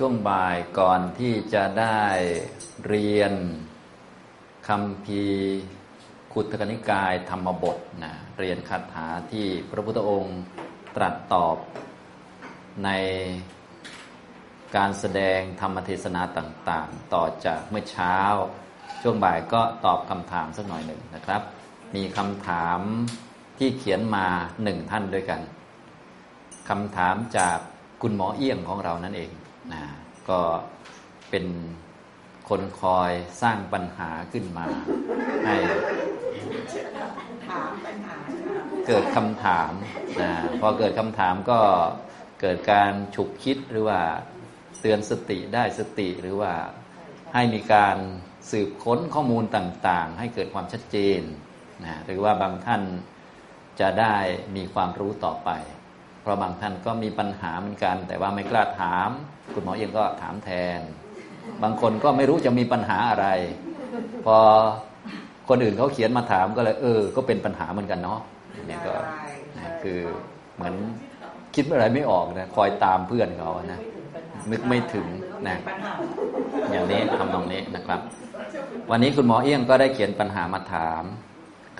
ช่วงบ่ายก่อนที่จะได้เรียนคำพีขุตกนิกายธรรมบทนะเรียนคาถาที่พระพุทธองค์ตรัสตอบในการแสดงธรรมเทศนาต่างๆ ต่อจากเมื่อเช้า ช่วงบ่ายก็ตอบคำถามสักหน่อยหนึ่งนะครับ มีคำถามที่เขียนมาหนึ่งท่านด้วยกันคำถามจากคุณหมอเอี้ยงของเรานั่นเอง นะก็เป็นคนคอยสร้างปัญหาขึ้นมาให้เกิดคำถามนะพอเกิดคำถามก็เกิดการฉุกคิดหรือว่าเตือนสติได้สติหรือว่าให้มีการสืบค้นข้อมูลต่างๆ ให้เกิดความชัดเจนนะหรือว่าบางท่านจะได้มีความรู้ต่อไป ราะบางท่านก็มีปัญหาเหมือนกัน แต่ว่าไม่กล้าถาม คุณหมอเองก็ถามแทน บางคนก็ไม่รู้จะมีปัญหาอะไร พอคนอื่นเขาเขียนมาถามก็เลย เออ ก็เป็นปัญหาเหมือนกันเนาะนี่ก็คือเหมือนคิดอะไรไม่ออกนะคอยตามเพื่อนเขานะนึกไม่ถึงนะอย่างนี้ทำตรงนี้นะครับ วันนี้คุณหมอเอี้ยงก็ได้เขียนปัญหามาถาม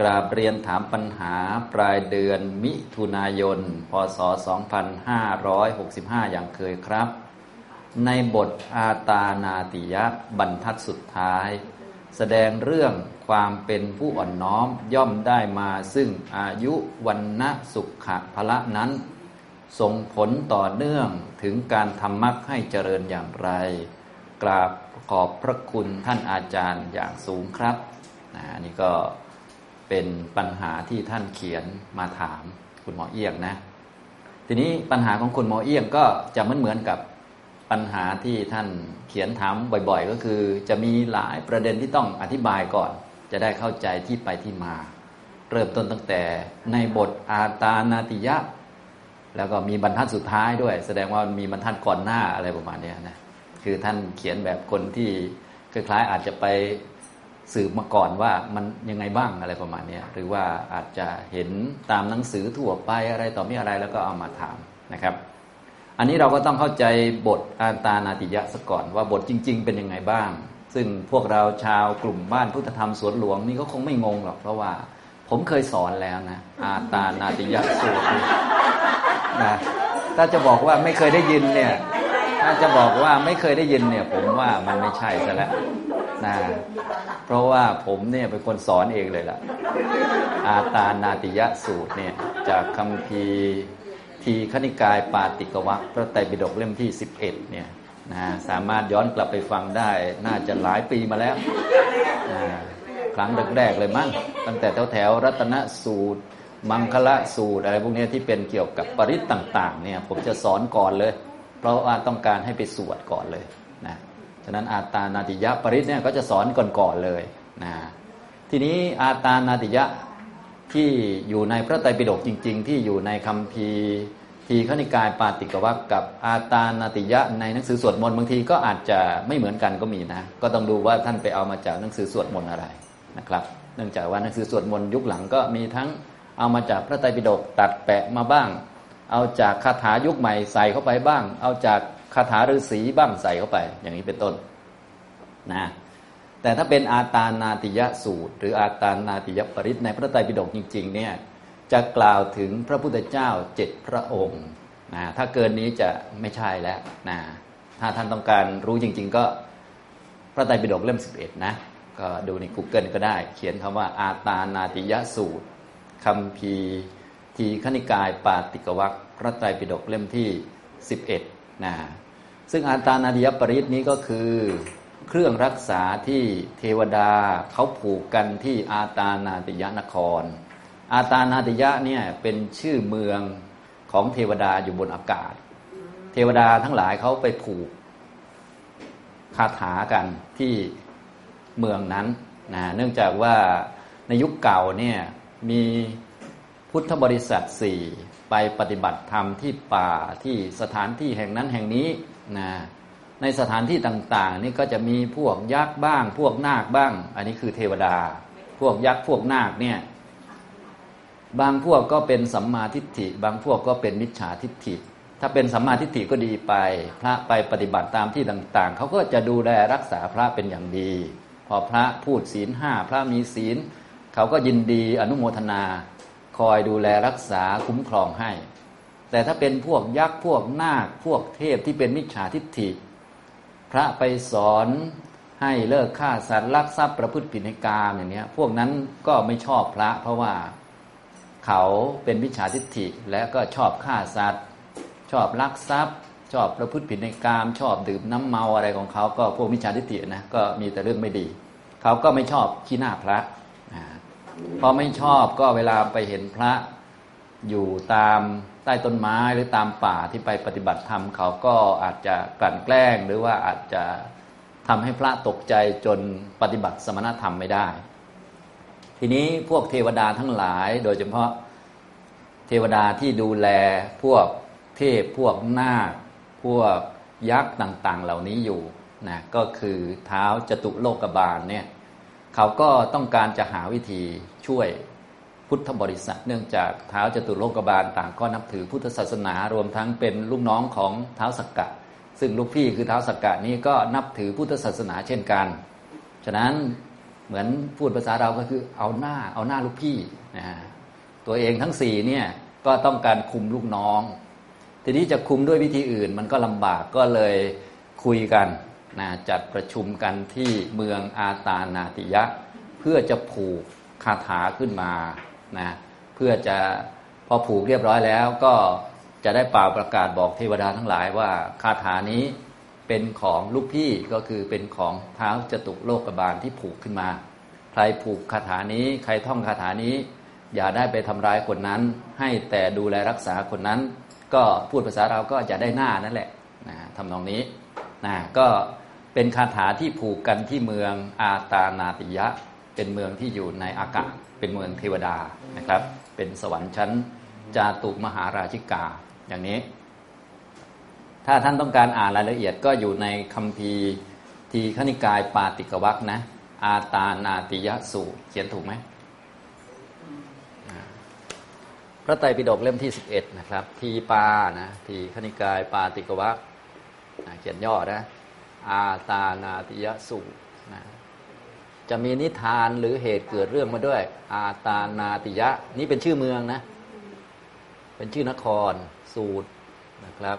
กราบเรียนถามปัญหาปลายเดือนมิถุนายน พศ 2565 อย่างเคยครับ ในบทอาตานาติยะบรรทัดสุดท้าย แสดงเรื่องความเป็นผู้อ่อนน้อมย่อมได้มาซึ่งอายุวันนะสุขะพละนั้น ส่งผลต่อเนื่องถึงการทำมรรคให้เจริญอย่างไร กราบขอบพระคุณท่านอาจารย์อย่างสูงครับนนี้ก็ เป็นปัญหาที่ท่านเขียนมาถามคุณหมอเอี้ยงนะ ทีนี้ปัญหาของคุณหมอเอี้ยงก็จะเหมือนเหมือนกับปัญหาที่ท่านเขียนถามบ่อย ๆ ก็คือ จะมีหลายประเด็นที่ต้องอธิบายก่อน จะได้เข้าใจที่ไปที่มา เริ่มต้นตั้งแต่ในบทอาตานาติยะ แล้วก็มีบรรทัดสุดท้ายด้วย แสดงว่ามีบรรทัดก่อนหน้าอะไรประมาณนี้นะคือท่านเขียนแบบคนที่คล้ายๆอาจจะไป สืบมาก่อนว่ามันยังไงบ้างอะไรประมาณนี้หรือว่าอาจจะเห็นตามหนังสือทั่วไปอะไรต่อมีอะไรแล้วก็เอามาถามนะครับ อันนี้เราก็ต้องเข้าใจบทอาตานาติยะสก่อนว่าบทจริง ๆ เป็นยังไงบ้าง ซึ่งพวกเราชาวกลุ่มบ้านพุทธธรรมสวนหลวงนี่ก็คงไม่งงหรอกเพราะว่าผมเคยสอนแล้วนะ อาตานาติยะสูตรนะถ้าจะบอกว่าไม่เคยได้ยินเนี่ย ถ้าจะบอกว่าไม่เคยได้ยินเนี่ย ผมว่ามันไม่ใช่ซะแล้ว นะเพราะว่าผมเนี่ยเป็นคนสอนเองเลยล่ะ อาตานาติยะสูตรเนี่ยจากคำพีทีขณิกายปาติกวัคพระไตรปิฎกเล่มที่ 11เนี่ยนะสามารถย้อนกลับไปฟังได้น่าจะหลายปีมาแล้วนะครั้งแรกๆเลยมั้งตั้งแต่แถวแถวรัตนสูตร มังคละสูตรอะไรพวกนี้ที่เป็นเกี่ยวกับปริศต่าง ๆ เนี่ย ผมจะสอนก่อนเลย เพราะว่าต้องการให้ไปสวดก่อนเลย ฉะนั้นอาตานาติยะปริศเนี่ยก็จะสอนก่อนๆเลยนะทีนี้อาตานาติยะที่อยู่ในพระไตรปิฎกจริง ๆ ที่อยู่ในคำพีทีขณิกายปาติกวัคกับอาตานาติยะในหนังสือสวดมนต์บางทีก็อาจจะไม่เหมือนกันก็มีนะ ก็ต้องดูว่าท่านไปเอามาจากหนังสือสวดมนต์อะไรนะครับ เนื่องจากว่าหนังสือสวดมนต์ยุคหลังก็มีทั้งเอามาจากพระไตรปิฎกตัดแปะมาบ้าง เอาจากคาถายุคใหม่ใส่เข้าไปบ้าง เอาจาก คาถาฤาษีบ้างใส่เข้าไป อย่างนี้เป็นต้นนะแต่ถ้าเป็นอาตานาติยสูตร หรืออาตานาติยปริศในพระไตรปิฎกจริง ๆ เนี่ยจะกล่าวถึงพระพุทธเจ้าเจ็ดพระองค์นะถ้าเกินนี้จะไม่ใช่แล้วนะถ้าท่านต้องการรู้จริง ๆ ก็พระไตรปิฎกเล่ม 11 นะ ก็ดูใน Google ก็ได้ เขียนคำว่าอาตานาติยสูตรคำพีทีขณิกายปาติกวัคพระไตรปิฎกเล่มที่ 11นะ ซึ่งอาตานาติยปริศนี้ก็คือเครื่องรักษาที่เทวดาเขาผูกกันที่อาตานาติยนคร อาตานาติยะเนี่ยเป็นชื่อเมืองของเทวดาอยู่บนอากาศ เทวดาทั้งหลายเขาไปผูกคาถากันที่เมืองนั้นนะเนื่องจากว่าในยุคเก่าเนี่ยมีพุทธบริษัทสี่ไปปฏิบัติธรรมที่ป่าที่สถานที่แห่งนั้นแห่งนี้ นะในสถานที่ต่าง ๆ นี่ก็จะมีพวกยักษ์บ้าง พวกนาคบ้าง อันนี้คือเทวดา พวกยักษ์พวกนาคเนี่ยบางพวกก็เป็นสัมมาทิฏฐิ บางพวกก็เป็นมิจฉาทิฏฐิ ถ้าเป็นสัมมาทิฏฐิก็ดีไป พระไปปฏิบัติตามที่ต่าง ๆ เขาก็จะดูแลรักษาพระเป็นอย่างดี พอพระพูดศีลห้าพระมีศีล เขาก็ยินดีอนุโมทนา คอยดูแลรักษาคุ้มครองให้ แต่ถ้าเป็นพวกยักษ์พวกนาคพวกเทพที่เป็นมิจฉาทิฏฐิ พระไปสอนให้เลิกฆ่าสัตว์ลักทรัพย์ประพฤติผิดในกามอย่างนี้พวกนั้นก็ไม่ชอบพระเพราะว่าเขาเป็นมิจฉาทิฏฐิและก็ชอบฆ่าสัตว์ ชอบลักทรัพย์ ชอบประพฤติผิดในกาม ชอบดื่มน้ำเมาอะไรของเขา ก็พวกมิจฉาทิฏฐินะก็มีแต่เรื่องไม่ดี เขาก็ไม่ชอบขี้หน้าพระพอไม่ชอบก็เวลาไปเห็นพระอยู่ตาม ใต้ต้นไม้หรือตามป่าที่ไปปฏิบัติธรรมเขาก็อาจจะกลั่นแกล้ง หรือว่าอาจจะทำให้พระตกใจจนปฏิบัติสมณธรรมไม่ได้ ทีนี้พวกเทวดาทั้งหลาย โดยเฉพาะเทวดาที่ดูแลพวกเทพพวกนาคพวกยักษ์ต่าง ๆ เหล่านี้อยู่นะก็คือเท้าจตุโลกบาลเนี่ยเขาก็ต้องการจะหาวิธีช่วย พุทธบริษัท เนื่องจากเท้าจตุโลกบาลต่างก็นับถือพุทธศาสนารวมทั้งเป็นลูกน้องของเท้าสักกะ ซึ่งลูกพี่คือเท้าสักกะนี้ก็นับถือพุทธศาสนาเช่นกัน ฉะนั้นเหมือนพูดภาษาเราก็คือเอาหน้าเอาหน้าลูกพี่นะตัวเองทั้งสี่เนี่ยก็ต้องการคุมลูกน้อง ทีนี้จะคุมด้วยวิธีอื่น มันก็ลำบากก็เลยคุยกันนะจัดประชุมกันที่เมืองอาตานาติยะ เพื่อจะผูกคาถาขึ้นมา นะเพื่อจะพอผูกเรียบร้อยแล้วก็จะได้เป่าประกาศบอกเทวดาทั้งหลายว่าคาถานี้เป็นของลูกพี่ก็คือเป็นของเท้าจตุโลกบาลที่ผูกขึ้นมา ใครผูกคาถานี้ใครท่องคาถานี้ อย่าได้ไปทำร้ายคนนั้น ให้แต่ดูแลรักษาคนนั้น ก็พูดภาษาเราก็จะได้หน้านั่นแหละนะทำนองนี้นะก็เป็นคาถาที่ผูกกันที่เมืองอาตานาติยะ เป็นเมืองที่อยู่ในอากาศ เป็นเมืองเทวดานะครับ เป็นสวรรค์ชั้นจาตุมหาราชิกาอย่างนี้ ถ้าท่านต้องการอ่านรายละเอียดก็อยู่ในคำพีทีขณิกายปาติกวักนะ อาตานาติยะสูเขียนถูกไหมพระไตรปิฎกเล่มที่สิบเอ็ดนะครับ ทีปานะทีขณิกายปาติกวักเขียนย่อนะ อาตานาติยสูนะ จะมีนิทานหรือเหตุเกิดเรื่องมาด้วย อาตานาติยะ นี่เป็นชื่อเมืองนะ เป็นชื่อนคร สูตรนะครับ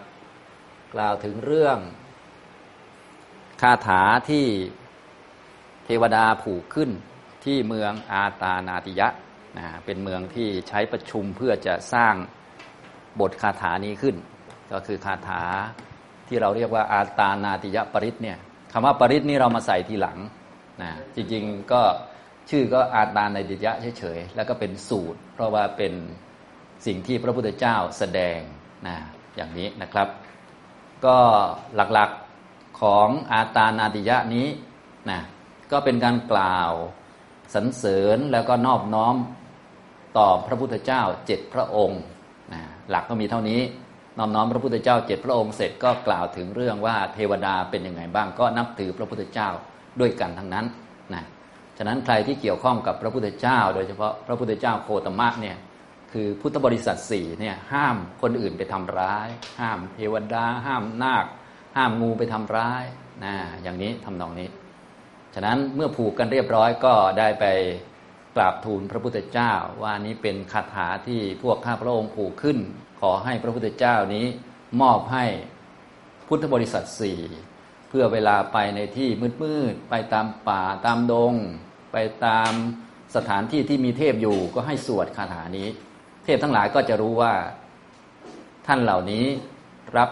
กล่าวถึงเรื่องคาถาที่เทวดาผูกขึ้นที่เมืองอาตานาติยะนะเป็นเมืองที่ใช้ประชุมเพื่อจะสร้างบทคาถานี้ขึ้น ก็คือคาถาที่เราเรียกว่าอาตานาติยะปริศเนี่ยคำว่าปริศนี่เรามาใส่ทีหลัง นะจริงๆก็ชื่อก็อาตานาติยะเฉยๆแล้วก็เป็นสูตร เพราะว่าเป็นสิ่งที่พระพุทธเจ้าแสดงนะอย่างนี้นะครับ ก็หลักๆของอาตานาติยะนี้นะก็เป็นการกล่าวสรรเสริญแล้วก็นอบน้อมต่อพระพุทธเจ้าเจ็ดพระองค์นะหลักก็มีเท่านี้น้อมน้อมพระพุทธเจ้าเจ็ดพระองค์เสร็จก็กล่าวถึงเรื่องว่าเทวดาเป็นยังไงบ้างก็นับถือพระพุทธเจ้า ด้วยกันทั้งนั้นนะฉะนั้นใครที่เกี่ยวข้องกับพระพุทธเจ้า โดยเฉพาะพระพุทธเจ้าโคตมะเนี่ยคือพุทธบริษัทสี่เนี่ยห้ามคนอื่นไปทำร้าย ห้ามเทวดา ห้ามนาค ห้ามงูไปทำร้ายนะอย่างนี้ทำนองนี้ ฉะนั้นเมื่อผูกกันเรียบร้อยก็ได้ไปกราบทูลพระพุทธเจ้า ว่านี้เป็นคาถาที่พวกข้าพระองค์ผูกขึ้น ขอให้พระพุทธเจ้านี้มอบให้พุทธบริษัทสี่ เพื่อเวลาไปในที่มืดๆไปตามป่าตามดง ไปตามสถานที่ที่มีเทพอยู่ก็ให้สวดคาถานี้ เทพทั้งหลายก็จะรู้ว่าท่านเหล่านี้รับ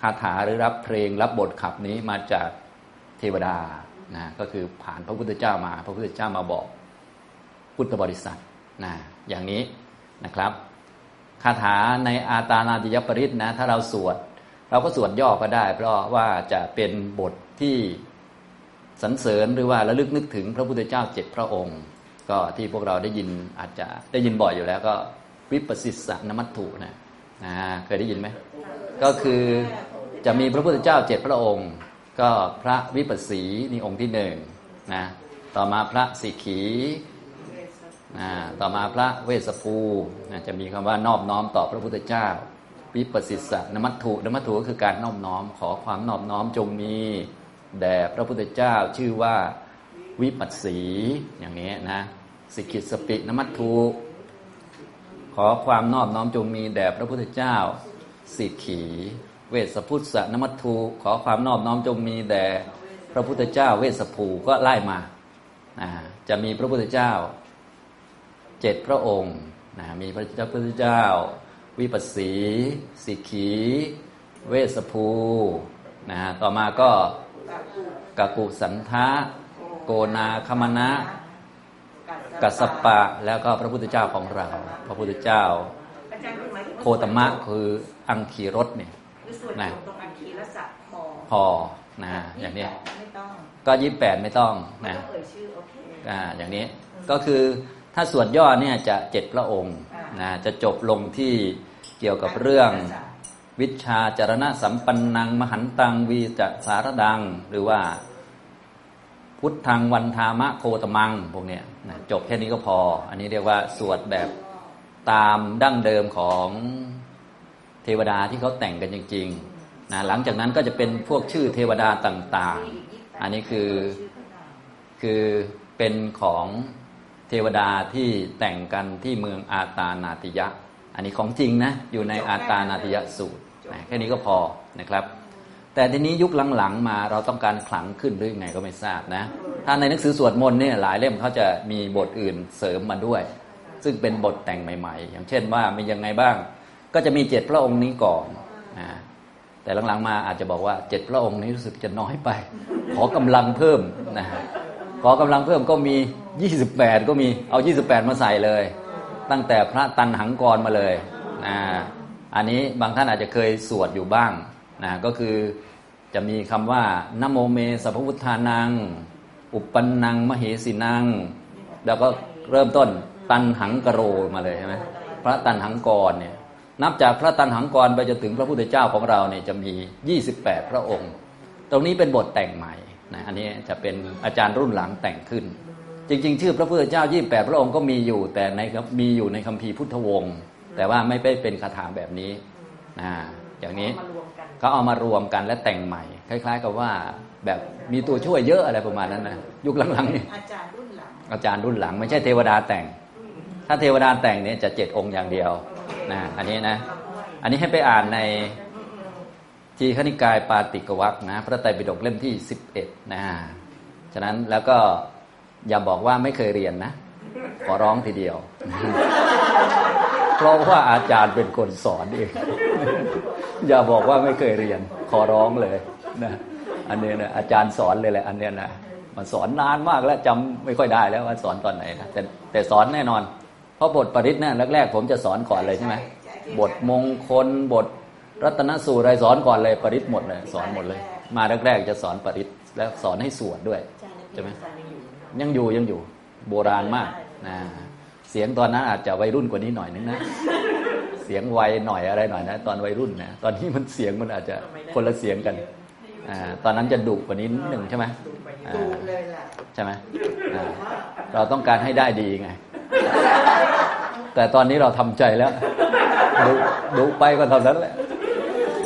คาถาหรือรับเพลงรับบทขับนี้มาจากเทวดานะก็คือผ่านพระพุทธเจ้ามา พระพุทธเจ้ามาบอกพุทธบริษัทนะอย่างนี้นะครับ คาถาในอาตานาติยปริศนะถ้าเราสวด เราก็สวดย่อก็ได้ เพราะว่าจะเป็นบทที่สรรเสริญหรือว่าระลึกนึกถึงพระพุทธเจ้าเจ็ดพระองค์ ก็ที่พวกเราได้ยินอาจจะได้ยินบ่อยอยู่แล้วก็วิปัสสิสนมัตถุนะนะเคยได้ยินไหมก็คือจะมีพระพุทธเจ้าเจ็ดพระองค์ ก็พระวิปัสสีนี่องค์ที่หนึ่งนะต่อมาพระสิกขีนะต่อมาพระเวสสภูจะมีคำว่านอบน้อมต่อพระพุทธเจ้า วิปัสสิสะนมัตถุนมัตถุก็คือการน้อมน้อม ขอความนอบน้อมจงมีแด่พระพุทธเจ้าชื่อว่าวิปัสสีอย่างนี้นะสิกิสปินมัตถุขอความนอบน้อมจงมีแด่พระพุทธเจ้า สิกขี เวสพุทธะนมัตถุขอความนอบน้อมจงมีแด่พระพุทธเจ้า เวสภูก็ไล่มาจะมีพระพุทธเจ้าเจ็ดพระองค์มีพระเจ้าพุทธเจ้า วิปัสสี สิกขี เวสภูนะต่อมาก็กกุสันทะโกนาคมณะกัสปะแล้วก็พระพุทธเจ้าของเรา พระพุทธเจ้า โคตมะคืออังคีรถเนี่ยนะพอนะอย่างนี้ก็ยี่แปดไม่ต้องนะอ่าอย่างนี้ก็คือถ้าสวดย่อเนี่ยจะเจ็ดพระองค์ นะจะจบลงที่เกี่ยวกับเรื่องวิชาจารณะสัมปันนัง มหันตังวีจะสารดัง หรือว่า พุทธังวันธามะโคตมังพวกเนี้ยนะจบแค่นี้ก็พอ อันนี้เรียกว่าสวดแบบตามดั้งเดิมของเทวดาที่เขาแต่งกันจริงๆนะหลังจากนั้นก็จะเป็นพวกชื่อเทวดาต่าง ๆ อันนี้คือคือเป็นของ เทวดาที่แต่งกันที่เมืองอาตานาติยะ อันนี้ของจริงนะ อยู่ในอาตานาติยะสูตรแค่นี้ก็พอนะครับ แต่ทีนี้ยุคหลังๆมาเราต้องการขลังขึ้นหรือยังไงก็ไม่ทราบนะ ถ้าในหนังสือสวดมนต์เนี่ยหลายเล่มเขาจะมีบทอื่นเสริมมาด้วย ซึ่งเป็นบทแต่งใหม่ ๆ อย่างเช่นว่ามียังไงบ้าง ก็จะมีเจ็ดพระองค์นี้ก่อนนะแต่หลังๆมาอาจจะบอกว่าเจ็ดพระองค์นี้รู้สึกจะน้อยไป ขอกำลังเพิ่มนะข อกำลังเพิ่มก็มียี่สิบแปดก็มีเอายี่สิบแปดมาใส่เลย ตั้งแต่พระตันหังกรมาเลยนะอันนี้บางท่านอาจจะเคยสวดอยู่บ้างนะก็คือจะมีคำว่านโมเมสัพพุทธานัง อุปันนังมเหสีนัง แล้วก็เริ่มต้นตันหังกโรมาเลยใช่ไหมพระตันหังกรเนี่ยนับจากพระตันหังกรไปจนถึงพระพุทธเจ้าของเราเนี่ยจะมี 28 พระองค์ ตรงนี้เป็นบทแต่งใหม่ นะอันนี้จะเป็นอาจารย์รุ่นหลังแต่งขึ้น จริง ๆ ชื่อพระพุทธเจ้า28พระองค์ก็มีอยู่ แต่ในมีอยู่ในคัมภีร์พุทธวงศ์แต่ว่าไม่ไปเป็นคาถาแบบนี้นะอย่างนี้เขาเอามารวมกันและแต่งใหม่ คล้าย ๆ กับว่าแบบมีตัวช่วยเยอะอะไรประมาณนั้นนะยุคหลังๆนี่อาจารย์รุ่นหลังอาจารย์รุ่นหลัง ไม่ใช่เทวดาแต่ง ถ้าเทวดาแต่งเนี่ยจะเจ็ดองค์อย่างเดียวนะอันนี้นะ อันนี้ให้ไปอ่านใน จีขณิกายปาติกวักนะพระไตรปิฎกเล่มที่สิบเอ็ดนะฉะนั้นแล้วก็อย่าบอกว่าไม่เคยเรียนนะ ขอร้องทีเดียว เพราะว่าอาจารย์เป็นคนสอนเอง อย่าบอกว่าไม่เคยเรียน ขอร้องเลยนะอันนี้นะอาจารย์สอนเลยแหละอันนี้นะมันสอนนานมากแล้วจำไม่ค่อยได้แล้วว่าสอนตอนไหนนะแต่แต่สอนแน่นอน เพราะบทปริศเนี่ยแรกๆผมจะสอนก่อนเลยใช่ไหมบทมงคลบท รัตนสูตรอะไรสอนก่อนเลยปริศหมดเลย สอนหมดเลย มาแรกๆจะสอนปริศแล้วสอนให้สวดด้วยใช่ไหมยังอยู่ยังอยู่ โบราณมากนะเสียงตอนนั้นอาจจะวัยรุ่นกว่านี้หน่อยนึงนะเสียงไวหน่อยอะไรหน่อยนะตอนวัยรุ่นนะตอนนี้มันเสียงมันอาจจะคนละเสียงกันอตอนนั้นจะดุกว่านี้หนึ่งใช่ไหมใช่ไหมเราต้องการให้ได้ดีไง แต่ตอนนี้เราทำใจแล้วดุดุไปก็เท่านั้นแหละ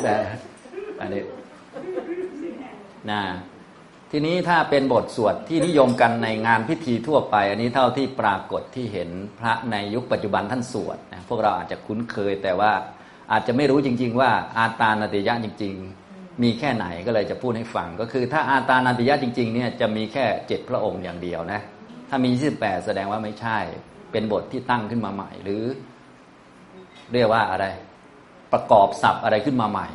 แต่อันนี้นะทีนี้ถ้าเป็นบทสวดที่นิยมกันในงานพิธีทั่วไป อันนี้เท่าที่ปรากฏที่เห็นพระในยุคปัจจุบันท่านสวดนะพวกเราอาจจะคุ้นเคยแต่ว่าอาจจะไม่รู้จริง ๆ ว่าอาตานาติยะจริง ๆ มีแค่ไหนก็เลยจะพูดให้ฟัง ก็คือถ้าอาตานาติยะจริง ๆ เนี่ยจะมีแค่เจ็ดพระองค์อย่างเดียวนะถ้ามีสิบแปดแสดงว่าไม่ใช่ เป็นบทที่ตั้งขึ้นมาใหม่หรือ เรียกว่าอะไร ประกอบศัพท์อะไรขึ้นมาใหม่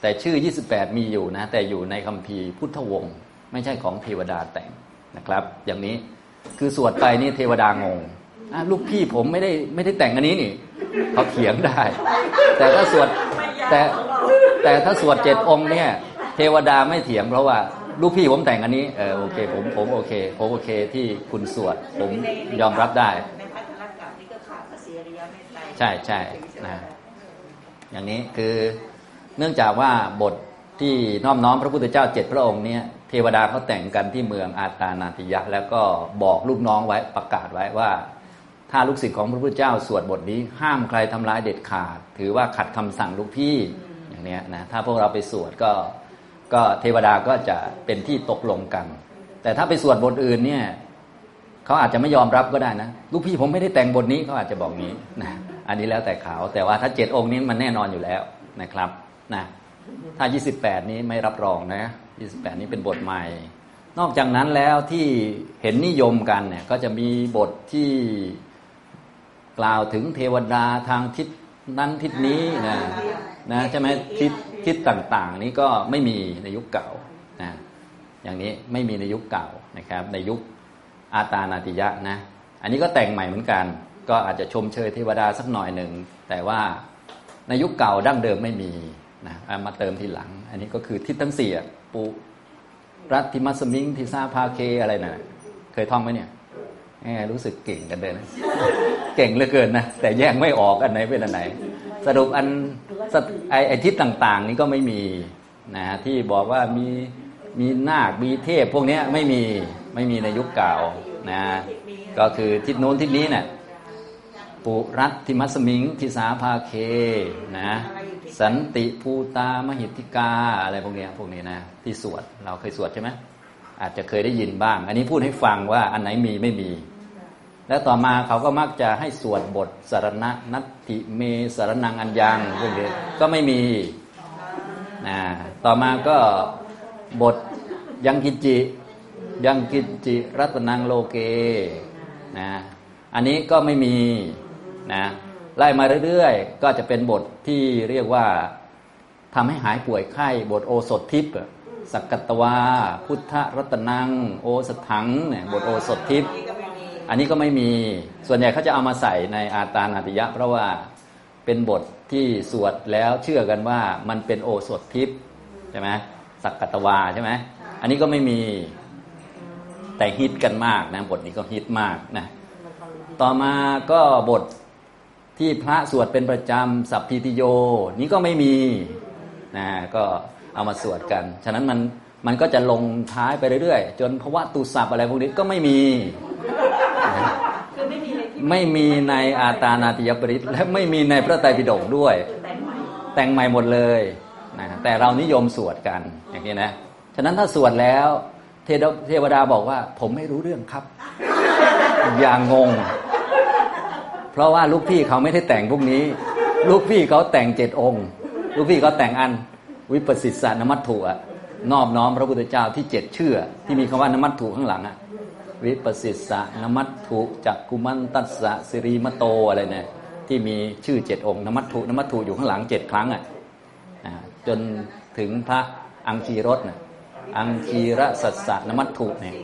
แต่ชื่อ 28 มีอยู่นะ แต่อยู่ในคัมภีร์พุทธวงศ์ไม่ใช่ของเทวดาแต่งนะครับ อย่างนี้คือสวดไปนี่เทวดางงลูกพี่ผมไม่ได้ไม่ได้แต่งอันนี้นี่เขาเถียงได้ แต่ถ้าสวดแต่แต่ถ้าสวดเจ็ดองค์เนี่ย เทวดาไม่เถียงเพราะว่าลูกพี่ผมแต่งอันนี้เออโอเค ผมผมโอเคผมโอเคที่คุณสวดผมยอมรับได้ ใช่ใช่นะ อย่างนี้คือเนื่องจากว่าบทที่น้อมน้อมพระพุทธเจ้าเจ็ดพระองค์เนี่ยเทวดาเขาแต่งกันที่เมืองอาตานาติยะ แล้วก็บอกลูกน้องไว้ประกาศไว้ว่า ถ้าลูกศิษย์ของพระพุทธเจ้าสวดบทนี้ห้ามใครทำร้ายเด็ดขาด ถือว่าขัดคำสั่งลูกพี่อย่างนี้นะถ้าพวกเราไปสวดก็ก็เทวดาก็จะเป็นที่ตกลงกัน แต่ถ้าไปสวดบทอื่นเนี่ย เขาอาจจะไม่ยอมรับก็ได้นะลูกพี่ผมไม่ได้แต่งบทนี้เขาอาจจะบอกนี้นะอันนี้แล้วแต่เขาแต่ว่าถ้าเจ็ดองค์นี้มันแน่นอนอยู่แล้วนะครับนะถ้า 28 นี้ไม่รับรองนะ 28 นี้เป็นบทใหม่ นอกจากนั้นแล้วที่เห็นนิยมกันเนี่ยก็จะมีบทที่กล่าวถึงเทวดาทางทิศนั้นทิศนี้นะนะใช่ไหมทิศทิศต่างๆ นี้ก็ไม่มีในยุคเก่านะอย่างนี้ไม่มีในยุคเก่านะครับ ในยุค อาตานาติยะนะ อันนี้ก็แต่งใหม่เหมือนกัน ก็อาจจะชมเชยเทวดาสักหน่อยหนึ่ง แต่ว่าในยุคเก่าดั้งเดิมไม่มีนะมาเติมทีหลัง อันนี้ก็คือทิศทั้งสี่ปุรัติมัสมิงทิซาพาเคอะไรนะ่ะเคยท่องไหมเนี่ยรู้สึกเก่งกันเลยนะ เก่งเหลือเกินนะ แต่แยกไม่ออกอันไหนเป็นอันไหน สรุปอันไอไอทิศต่างๆ นี้ก็ไม่มีนะที่บอกว่ามีมีนาคมีเทพพวกนี้ไม่มี ไม่มีในยุคเก่านะก็คือทิศโน้นทิศนี้เนี่ยปุรัตทิมัสมิงทิสาภาเคนะสันติภูตามหิติกาอะไรพวกนี้พวกนี้นะที่สวดเราเคยสวดใช่ไหมอาจจะเคยได้ยินบ้าง อันนี้พูดให้ฟังว่าอันไหนมีไม่มี แล้วต่อมาเขาก็มักจะให้สวดบทสารณะนัตติเมสารนังอัญญังพวกนี้ก็ไม่มีนะต่อมาก็บทยังกิจิ ยังกิจิรัตนังโลเกนะอันนี้ก็ไม่มีนะไล่มาเรื่อยๆ ก็จะเป็นบทที่เรียกว่าทำให้หายป่วยไข้บทโอสถทิพย์สักกตวา พุทธรัตนัง โอสถังเนี่ยบทโอสถทิพย์อันนี้ก็ไม่มีส่วนใหญ่เขาจะเอามาใส่ในอาตานาติยะ เพราะว่าเป็นบทที่สวดแล้วเชื่อกันว่ามันเป็นโอสถทิพย์ใช่ไหมสักกตวาใช่ไหมอันนี้ก็ไม่มี แต่ฮิตกันมากนะบทนี้ก็ฮิตมากนะต่อมาก็บทที่พระสวดเป็นประจำสัพพิติโย นี้ก็ไม่มีนะก็เอามาสวดกัน ฉะนั้นมันมันก็จะลงท้ายไปเรื่อยๆ จนภาวะตุสัพอะไรพวกนี้ก็ไม่มี ไม่มีในอาตานาติยปริตและไม่มีในพระไตรปิฎกด้วย แต่งใหม่หมดเลยนะแต่เรานิยมสวดกันอย่างนี้นะ ฉะนั้นถ้าสวดแล้ว เทวดาบอกว่า ผมไม่รู้เรื่องครับ อย่างงง เพราะว่าลูกพี่เขาไม่ได้แต่งพวกนี้ ลูกพี่เขาแต่งเจ็ดองค์ ลูกพี่เขาแต่งอันวิปัสสิสานมัตถุอะนอบน้อมพระพุทธเจ้าที่เจ็ดเชื่อ ที่มีคำว่านมัตถุข้างหลังอะวิปัสสิสานมัตถุจักกุมันตัสสะสิริมโตอะไรเนี่ยที่มีชื่อเจ็ดองค์นมัตถุนมัตถุอยู่ข้างหลังเจ็ดครั้งอะจนถึงพระอังคีรสเนี่ย อังคีระสัสสะนมัตถุเนี่ย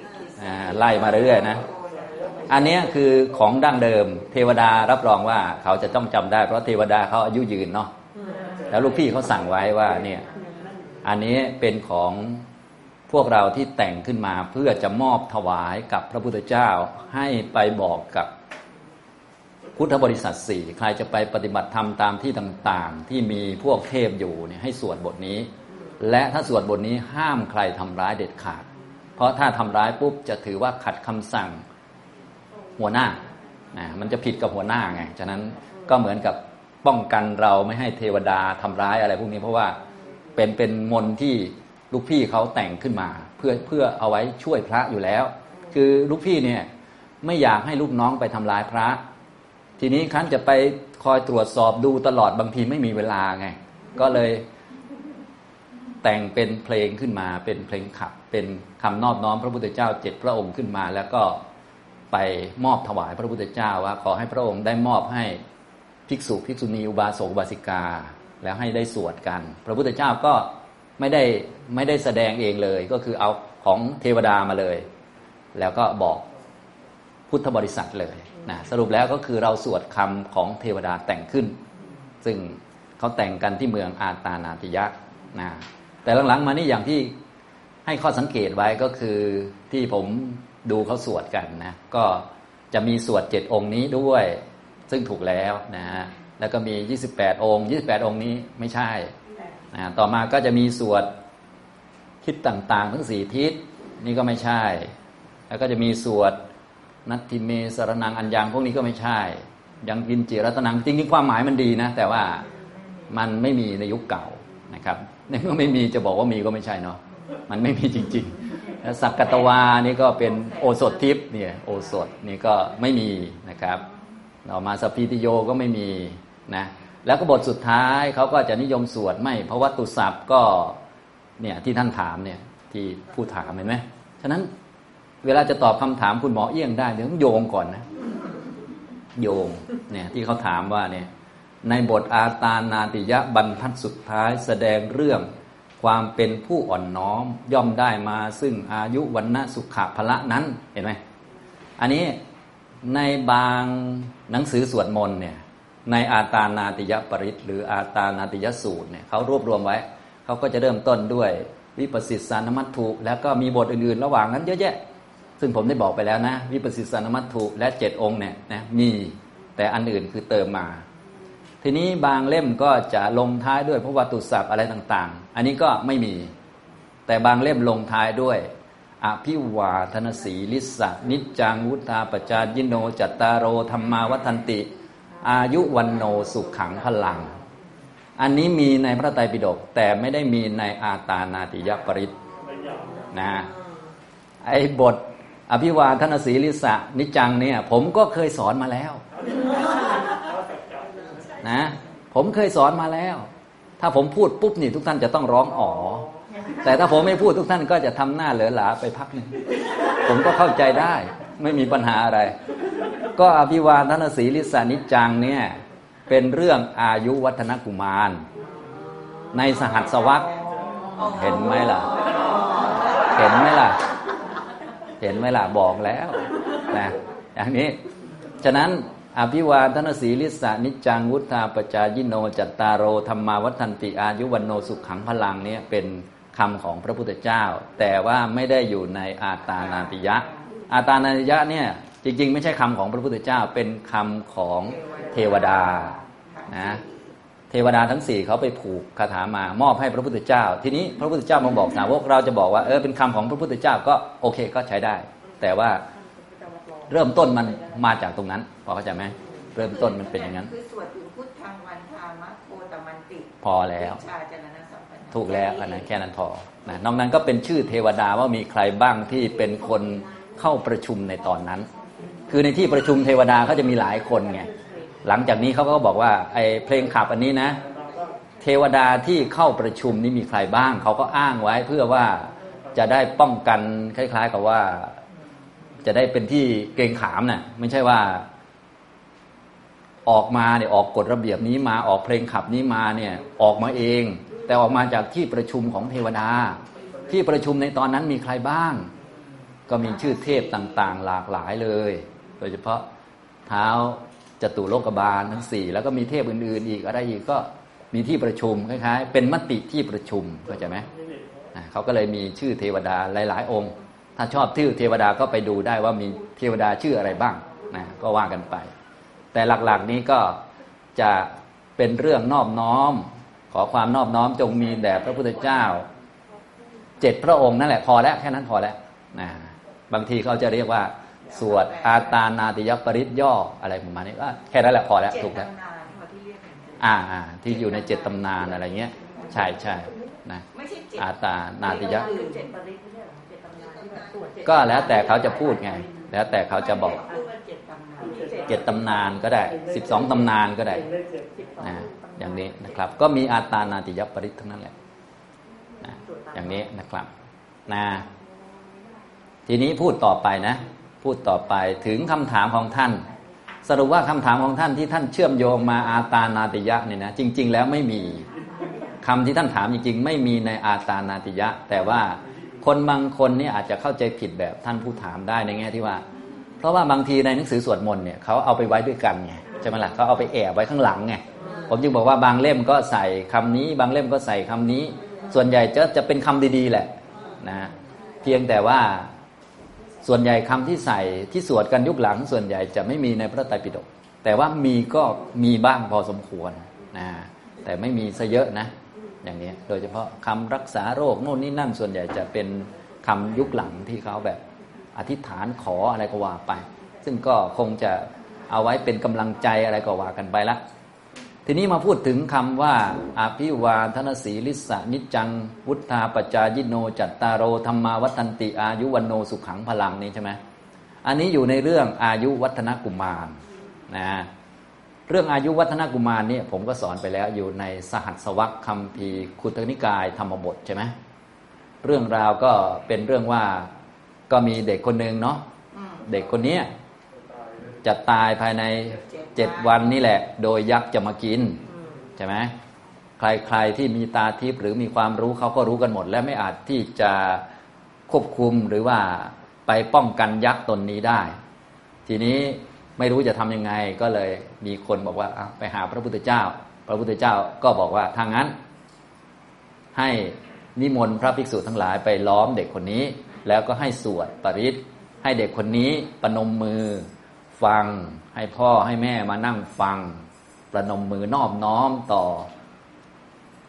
ไล่มาเรื่อยนะ อันนี้คือของดั้งเดิม เทวดารับรองว่าเขาจะต้องจำได้ เพราะเทวดาเขาอายุยืนเนาะแล้วลูกพี่เขาสั่งไว้ว่าเนี่ยอันนี้เป็นของพวกเราที่แต่งขึ้นมาเพื่อจะมอบถวายกับพระพุทธเจ้าให้ไปบอกกับพุทธบริษัทสี่ใครจะไปปฏิบัติธรรมตามที่ต่างๆ ที่มีพวกเทพอยู่เนี่ยให้สวดบทนี้ และถ้าสวดบทนี้ห้ามใครทำร้ายเด็ดขาด เพราะถ้าทำร้ายปุ๊บจะถือว่าขัดคำสั่งหัวหน้านะมันจะผิดกับหัวหน้าไง ฉะนั้นก็เหมือนกับป้องกันเราไม่ให้เทวดาทำร้ายอะไรพวกนี้ เพราะว่าเป็นเป็นมนที่ลูกพี่เขาแต่งขึ้นมา เพื่อเพื่อเอาไว้ช่วยพระอยู่แล้ว คือลูกพี่เนี่ยไม่อยากให้ลูกน้องไปทำร้ายพระ ทีนี้คันจะไปคอยตรวจสอบดูตลอดบางทีไม่มีเวลาไง ก็เลย แต่งเป็นเพลงขึ้นมา เป็นเพลงขับ เป็นคำนอบน้อมพระพุทธเจ้าเจ็ดพระองค์ขึ้นมา แล้วก็ไปมอบถวายพระพุทธเจ้าว่าขอให้พระองค์ได้มอบให้ภิกษุภิกษุณีอุบาสกอุบาสิกา แล้วให้ได้สวดกัน พระพุทธเจ้าก็ไม่ได้ไม่ได้แสดงเองเลย ก็คือเอาของเทวดามาเลย แล้วก็บอกพุทธบริษัทเลยนะสรุปแล้วก็คือเราสวดคำของเทวดาแต่งขึ้น ซึ่งเขาแต่งกันที่เมืองอาตานาติยะนะ แต่หลังๆมานี่อย่างที่ให้ข้อสังเกตไว้ก็คือที่ผมดูเขาสวดกันนะก็จะมีสวดเจ็ดองค์นี้ด้วย ซึ่งถูกแล้วนะฮะแล้วก็มี 28 องค์ 28 องค์นี้ไม่ใช่นะต่อมาก็จะมีสวดทิศต่างๆ ทั้งสี่ทิศนี่ก็ไม่ใช่ แล้วก็จะมีสวดนัตติเมสรนังอัญญังพวกนี้ก็ไม่ใช่ ยังกินจิรัตนังจริงๆความหมายมันดีนะ แต่ว่ามันไม่มีในยุคเก่านะครับ ในเมื่อไม่มีจะบอกว่ามีก็ไม่ใช่เนาะมันไม่มีจริงๆแล้วสักกตวานี่ก็เป็นโอสถทิพย์เนี่ยโอสถนี่ก็ไม่มีนะครับต่อมาสพีติโยก็ไม่มีนะแล้วก็บทสุดท้ายเขาก็จะนิยมสวดไม่ เพราะว่าตุศัพท์ก็เนี่ยที่ท่านถามเนี่ยที่ผู้ถามเห็นไหมฉะนั้นเวลาจะตอบคำถามคุณหมอเอี้ยงได้เดี๋ยวต้องโยงก่อนนะโยงเนี่ยที่เขาถามว่าเนี่ย ในบทอาตานาติยะบรรทัดสุดท้ายแสดงเรื่องความเป็นผู้อ่อนน้อมย่อมได้มาซึ่งอายุวันณะสุขะพละนั้นเห็นไหมอันนี้ในบางหนังสือสวดมนต์เนี่ยในอาตานาติยปริตหรืออาตานาติยสูตรเนี่ยเขารวบรวมไว้เขาก็จะเริ่มต้นด้วยวิปัสสิสานมัตถุ แล้วก็มีบทอื่นๆ ระหว่างนั้นเยอะแยะ ซึ่งผมได้บอกไปแล้วนะ วิปัสสิสานมัตถุและเจ็ดองค์เนี่ยนะมีแต่อันอื่นคือเติมมา ทีนี้บางเล่มก็จะลงท้ายด้วยพระวัตุศัพท์อะไรต่างๆ อันนี้ก็ไม่มี แต่บางเล่มลงท้ายด้วยอภิวาทนสีลิสะนิจจังวุธาปจายิโนจัตตารโรธรรมาวัฒนติ อายุวันโนสุขขังพลัง อันนี้มีในพระไตรปิฎกแต่ไม่ได้มีในอาตานาติยปริตนะไอ้บทอภิวาทนสีลิสะนิจจังเนี่ย ผมก็เคยสอนมาแล้ว นะ ผมเคยสอนมาแล้ว ถ้าผมพูดปุ๊บนี่ทุกท่านจะต้องร้องอ๋อแต่ถ้าผมไม่พูดทุกท่านก็จะทำหน้าเหลือหลาไปพักหนึ่งผมก็เข้าใจได้ ไม่มีปัญหาอะไร ก็อภิวาทนสีลิสานิจจังเนี่ยเป็นเรื่องอายุวัฒนกุมาร ในสหัสวรรษเห็นไหมล่ะ เห็นไหมล่ะ เห็นไหมล่ะบอกแล้วนะอย่างนี้ ฉะนั้น อภิวาทนสีลิสานิจังวุธาปจายิโนจัตตารโรธรรมาวัฒนติอายุวันโนสุขขังพลังเนี่ยเป็นคำของพระพุทธเจ้า แต่ว่าไม่ได้อยู่ในอาตานาติยะ อาตานาติยะเนี่ยจริง ๆ ไม่ใช่คำของพระพุทธเจ้าเป็นคำของเทวดานะเทวดาทั้งสี่เขาไปผูกคาถามามอบให้พระพุทธเจ้า ทีนี้พระพุทธเจ้ามาบอกสาวกเราจะบอกว่าเออเป็นคำของพระพุทธเจ้าก็โอเคก็ใช้ได้ แต่ว่า เริ่มต้นมันมาจากตรงนั้นพอเข้าใจไหมเริ่มต้นมันเป็นอย่างนั้นคือสวดถึงพุทธังวันธามะโคตมันติ พอแล้วชาจรณะสัมปันธ์ถูกแล้วอันนั้นแค่นั้นพอนะนอกนั้นก็เป็นชื่อเทวดาว่ามีใครบ้างที่เป็นคนเข้าประชุมในตอนนั้น คือในที่ประชุมเทวดาเขาจะมีหลายคนไงหลังจากนี้เขาก็บอกว่าไอ้เพลงขับอันนี้นะ เทวดาที่เข้าประชุมนี่มีใครบ้างเขาก็อ้างไว้เพื่อว่าจะได้ป้องกันคล้าย ๆ กับว่า จะได้เป็นที่เกรงขามน่ะ ไม่ใช่ว่า ออกมาเนี่ยออกกฎระเบียบนี้มาออกเพลงขับนี้มาเนี่ยออกมาเอง แต่ออกมาจากที่ประชุมของเทวดา ที่ประชุมในตอนนั้นมีใครบ้าง ก็มีชื่อเทพต่างๆ หลากหลายเลย โดยเฉพาะเท้าจตุโลกบาลทั้งสี่แล้วก็มีเทพอื่นๆ อีกอะไรอีกก็มีที่ประชุมคล้ายๆ เป็นมติที่ประชุมเข้าใจไหมเขาก็เลยมีชื่อเทวดาหลาย ๆ องค์ ถ้าชอบชื่อเทวดาก็ไปดูได้ว่ามีเทวดาชื่ออะไรบ้างนะก็ว่ากันไป แต่หลักๆนี้ก็จะเป็นเรื่องนอบน้อม ขอความนอบน้อมจงมีแด่พระพุทธเจ้าเจ็ดพระองค์นั่นแหละพอแล้วแค่นั้นพอแล้วนะบางทีเขาจะเรียกว่า สวดอาตานาติยปริตย่ออะไรประมาณนี้ก็แค่นั้นแหละพอแล้วเจ็ดถูกแล้วตำนานเขาที่เรียกกันอ่าอ่าที่อยู่ในเจ็ดตำนานอะไรเงี้ย ใช่ใช่นะไม่ใช่เจ็ดอาตานาติยะ ก็แล้วแต่เขาจะพูดไง แล้วแต่เขาจะบอกเจ็ดตำนานก็ได้สิบสองตำนานก็ได้นะอย่างนี้นะครับ ก็มีอาตานาติยปริตทั้งนั้นแหละนะอย่างนี้นะครับนะทีนี้พูดต่อไปนะ พูดต่อไปถึงคำถามของท่าน สรุปว่าคำถามของท่านที่ท่านเชื่อมโยงมาอาตานาติยะเนี่ยนะจริง ๆ แล้วไม่มีคำที่ท่านถามจริง ๆ ไม่มีในอาตานาติยะ แต่ว่า คนบางคนเนี่ยอาจจะเข้าใจผิดแบบท่านผู้ถามได้ในแง่ที่ว่า เพราะว่าบางทีในหนังสือสวดมนต์เนี่ยเขาเอาไปไว้ด้วยกันไงใช่ไหมล่ะเขาเอาไปแอบไว้ข้างหลังไงผมจึงบอกว่าบางเล่มก็ใส่คำนี้ บางเล่มก็ใส่คำนี้ ส่วนใหญ่จะจะเป็นคำดีๆแหละนะเพียงแต่ว่าส่วนใหญ่คำที่ใส่ที่สวดกันยุคหลัง ส่วนใหญ่จะไม่มีในพระไตรปิฎกแต่ว่ามีก็มีบ้างพอสมควรนะแต่ไม่มีซะเยอะนะ อย่างนี้ โดยเฉพาะคำรักษาโรคโน่นนี่นั่นส่วนใหญ่จะเป็นคำยุคหลังที่เขาแบบอธิษฐานขออะไรก็ว่าไป ซึ่งก็คงจะเอาไว้เป็นกำลังใจอะไรก็ว่ากันไปละ ทีนี้มาพูดถึงคำว่าอภิวาทนสีลิสะนิจจัง วุฒาปจายิโน จัตตารโรธรรมาวัตันติอายุวันโนสุขังพลังนี้ใช่ไหมอันนี้อยู่ในเรื่องอายุวัฒนกุมารนะ เรื่องอายุวัฒนกุมารเนี่ยผมก็สอนไปแล้วอยู่ในสหัสวรรคคำพีคุตนิกายธรรมบทใช่ไหมเรื่องราวก็เป็นเรื่องว่าก็มีเด็กคนหนึ่งเนาะอืมเด็กคนเนี้ยจะตายภายในเจ็ดวันนี่แหละ โดยยักษ์จะมากินอืมใช่ไหมใครๆที่มีตาทิพย์หรือมีความรู้เขาก็รู้กันหมด และไม่อาจที่จะควบคุมหรือว่าไปป้องกันยักษ์ตนนี้ได้ ทีนี้ ไม่รู้จะทำยังไงก็เลยมีคนบอกว่าไปหาพระพุทธเจ้า พระพุทธเจ้าก็บอกว่าทางนั้น ให้นิมนต์พระภิกษุทั้งหลายไปล้อมเด็กคนนี้ แล้วก็ให้สวดปริศให้เด็กคนนี้ประนมมือฟัง ให้พ่อให้แม่มานั่งฟัง ประนมมือนอบน้อมต่อ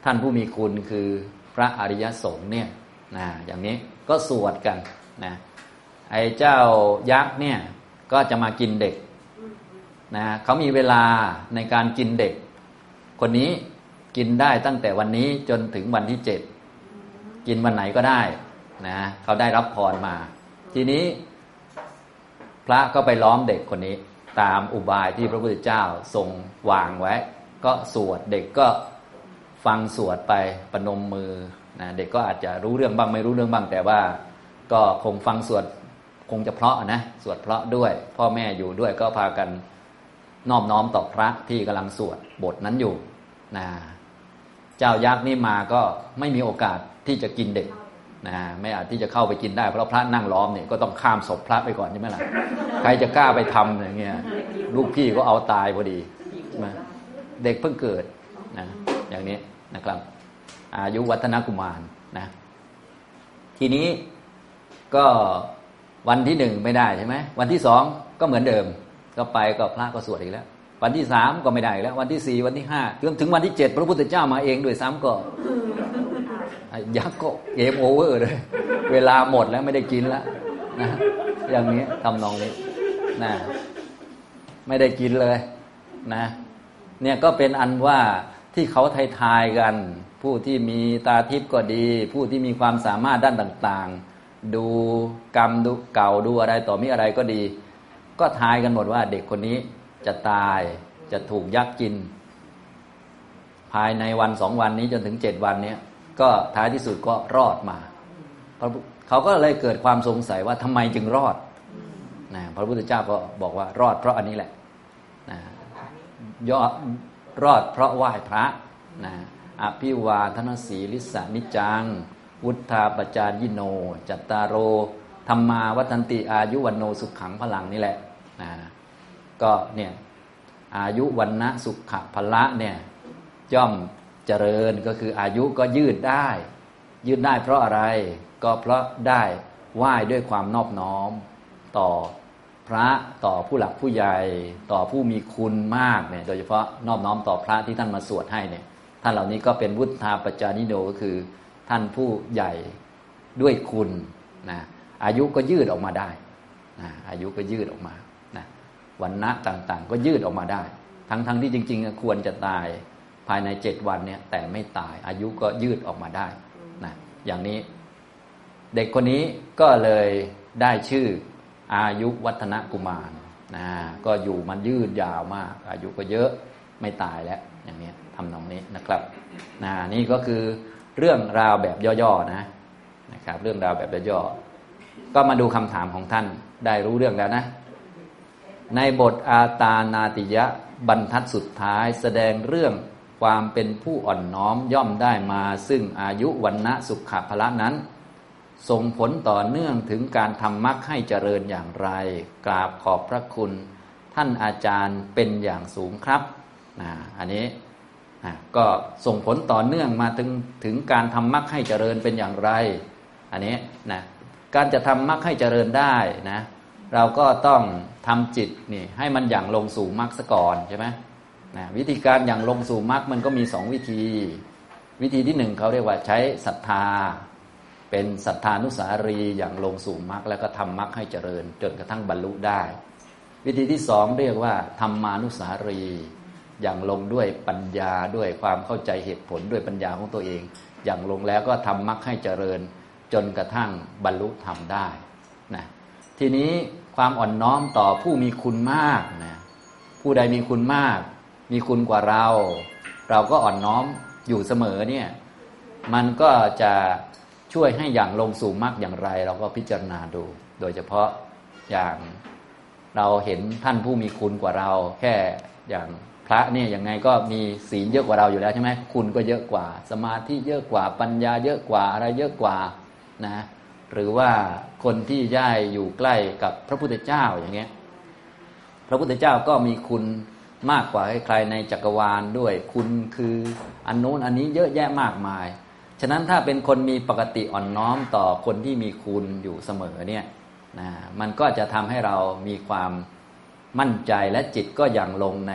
ท่านผู้มีคุณคือพระอริยสงฆ์เนี่ยนะอย่างนี้ก็สวดกันนะไอ้เจ้ายักษ์เนี่ยก็จะมากินเด็ก นะเขามีเวลาในการกินเด็ก คนนี้กินได้ตั้งแต่วันนี้จนถึงวันที่เจ็ดกินวันไหนก็ได้นะเขาได้รับพรมา ทีนี้ พระก็ไปล้อมเด็กคนนี้ ตามอุบายที่พระพุทธเจ้าทรงวางไว้ ก็สวดเด็กก็ฟังสวดไปประนมมือนะเด็กก็อาจจะรู้เรื่องบ้างไม่รู้เรื่องบ้าง แต่ว่าก็คงฟังสวดคงจะเพราะนะสวดเพราะด้วย พ่อแม่อยู่ด้วยก็พากัน นอบน้อมต่อพระที่กำลังสวดบทนั้นอยู่นะเจ้ายักษ์นี่มาก็ไม่มีโอกาสที่จะกินเด็กนะไม่อาจที่จะเข้าไปกินได้เพราะพระนั่งล้อมเนี่ยก็ต้องข้ามศพพระไปก่อนใช่ไหมล่ะใครจะกล้าไปทำอย่างเงี้ยลูกพี่ก็เอาตายพอดีมบได้เด็กเพิ่งเกิดนะอย่างนี้นะครับ อายุวัฒนกุมารนะ ทีนี้ก็วันที่หนึ่งไม่ได้ใช่ไหมวันที่สองก็เหมือนเดิม ก็ไปก็พระก็สวดอีกแล้ว วันที่สามก็ไม่ได้แล้ว วันที่สี่วันที่ห้าจนถึงวันที่เจ็ดพระพุทธเจ้ามาเองด้วยซ้ำก็ยักษ์ก็เกมโอเวอร์เลย เวลาหมดแล้วไม่ได้กินแล้วนะอย่างนี้ทำนองนี้นะไม่ได้กินเลยนะเนี่ยก็เป็นอันว่าที่เขาทายทายๆกัน ผู้ที่มีตาทิพย์ก็ดี ผู้ที่มีความสามารถด้านต่าง ๆ ดูกรรมดูเก่าดูอะไรต่อมีอะไรก็ดี ก็ทายกันหมดว่าเด็กคนนี้จะตายจะถูกยักษ์กิน ภายในวันสองวันนี้จนถึงเจ็ดวันนี้ก็ท้ายที่สุดก็รอดมาเขาก็เลยเกิดความสงสัยว่าทำไมจึงรอดนะพระพุทธเจ้าก็บอกว่ารอดเพราะอันนี้แหละนะยอดรอดเพราะไหว้พระนะอภิวาทนสีลิสานิจัง วุฒาปจายิโน จัตตารโรธรรมาวัตันติอายุวันโนสุขขังพลังนี่แหละ นะก็เนี่ยอายุวันนะสุขะพละเนี่ยย่อมเจริญก็คืออายุก็ยืดได้ ยืดได้เพราะอะไรก็เพราะได้ไหว้ด้วยความนอบน้อม ต่อพระต่อผู้หลักผู้ใหญ่ต่อผู้มีคุณมากเนี่ยโดยเฉพาะนอบน้อมต่อพระที่ท่านมาสวดให้เนี่ยท่านเหล่านี้ก็เป็นวุฒาปจานิโนก็คือ ท่านผู้ใหญ่ด้วยคุณนะอายุก็ยืดออกมาได้นะอายุก็ยืดออกมา วันณะต่างๆ ก็ยืดออกมาได้ ทั้งๆที่จริง ๆ ควรจะตายภายในเจ็ดวันเนี่ยแต่ไม่ตายอายุก็ยืดออกมาได้นะอย่างนี้ เด็กคนนี้ก็เลยได้ชื่ออายุวัฒนกุมารนะก็อยู่มันยืดยาวมาก อายุก็เยอะไม่ตายแล้วอย่างนี้ทำนองนี้นะครับนะนี่ก็คือเรื่องราวแบบย่อๆนะนะครับ เรื่องราวแบบย่อๆก็มาดูคำถามของท่านได้รู้เรื่องแล้วนะ ในบทอาตานาติยะบรรทัดสุดท้ายแสดงเรื่องความเป็นผู้อ่อนน้อมย่อมได้มา ซึ่งอายุวันนะสุขภละนั้น ส่งผลต่อเนื่องถึงการทำมรรคให้เจริญอย่างไร กราบขอบพระคุณ ท่านอาจารย์เป็นอย่างสูงครับนะอันนี้นะก็ส่งผลต่อเนื่องมาถึงถึงการทำมรรคให้เจริญเป็นอย่างไร อันนี้นะการจะทำมรรคให้เจริญได้นะเราก็ต้อง ทำจิตนี่ให้มันอย่างลงสู่มรรคซะก่อนใช่ไหมนะวิธีการอย่างลงสู่มรรคมันก็มีสองวิธี วิธีที่หนึ่งเขาเรียกว่าใช้ศรัทธา เป็นศรัทธานุสารีอย่างลงสู่มรรคแล้วก็ทำมรรคให้เจริญ จนกระทั่งบรรลุได้ วิธีที่สองเรียกว่าธรรมานุสารี อย่างลงด้วยปัญญาด้วยความเข้าใจเหตุผลด้วยปัญญาของตัวเอง อย่างลงแล้วก็ทำมรรคให้เจริญ จนกระทั่งบรรลุธรรมได้นะทีนี้ ความอ่อนน้อมต่อผู้มีคุณมากนะผู้ใดมีคุณมาก มีคุณกว่าเรา เราก็อ่อนน้อมอยู่เสมอเนี่ยมันก็จะช่วยให้อย่างลงสู่มรรคอย่างไร เราก็พิจารณาดู โดยเฉพาะอย่างเราเห็นท่านผู้มีคุณกว่าเรา แค่อย่างพระเนี่ยยังไงก็มีศีลเยอะกว่าเราอยู่แล้วใช่ไหมคุณก็เยอะกว่า สมาธิเยอะกว่าปัญญาเยอะกว่าอะไรเยอะกว่านะ หรือว่าคนที่ย่ายอยู่ใกล้กับพระพุทธเจ้าอย่างเงี้ยพระพุทธเจ้าก็มีคุณมากกว่าใครในจักรวาลด้วย คุณคืออันโน้นอันนี้เยอะแยะมากมาย ฉะนั้นถ้าเป็นคนมีปกติอ่อนน้อมต่อคนที่มีคุณอยู่เสมอเนี่ยนะมันก็จะทำให้เรามีความมั่นใจและจิตก็อย่างลงใน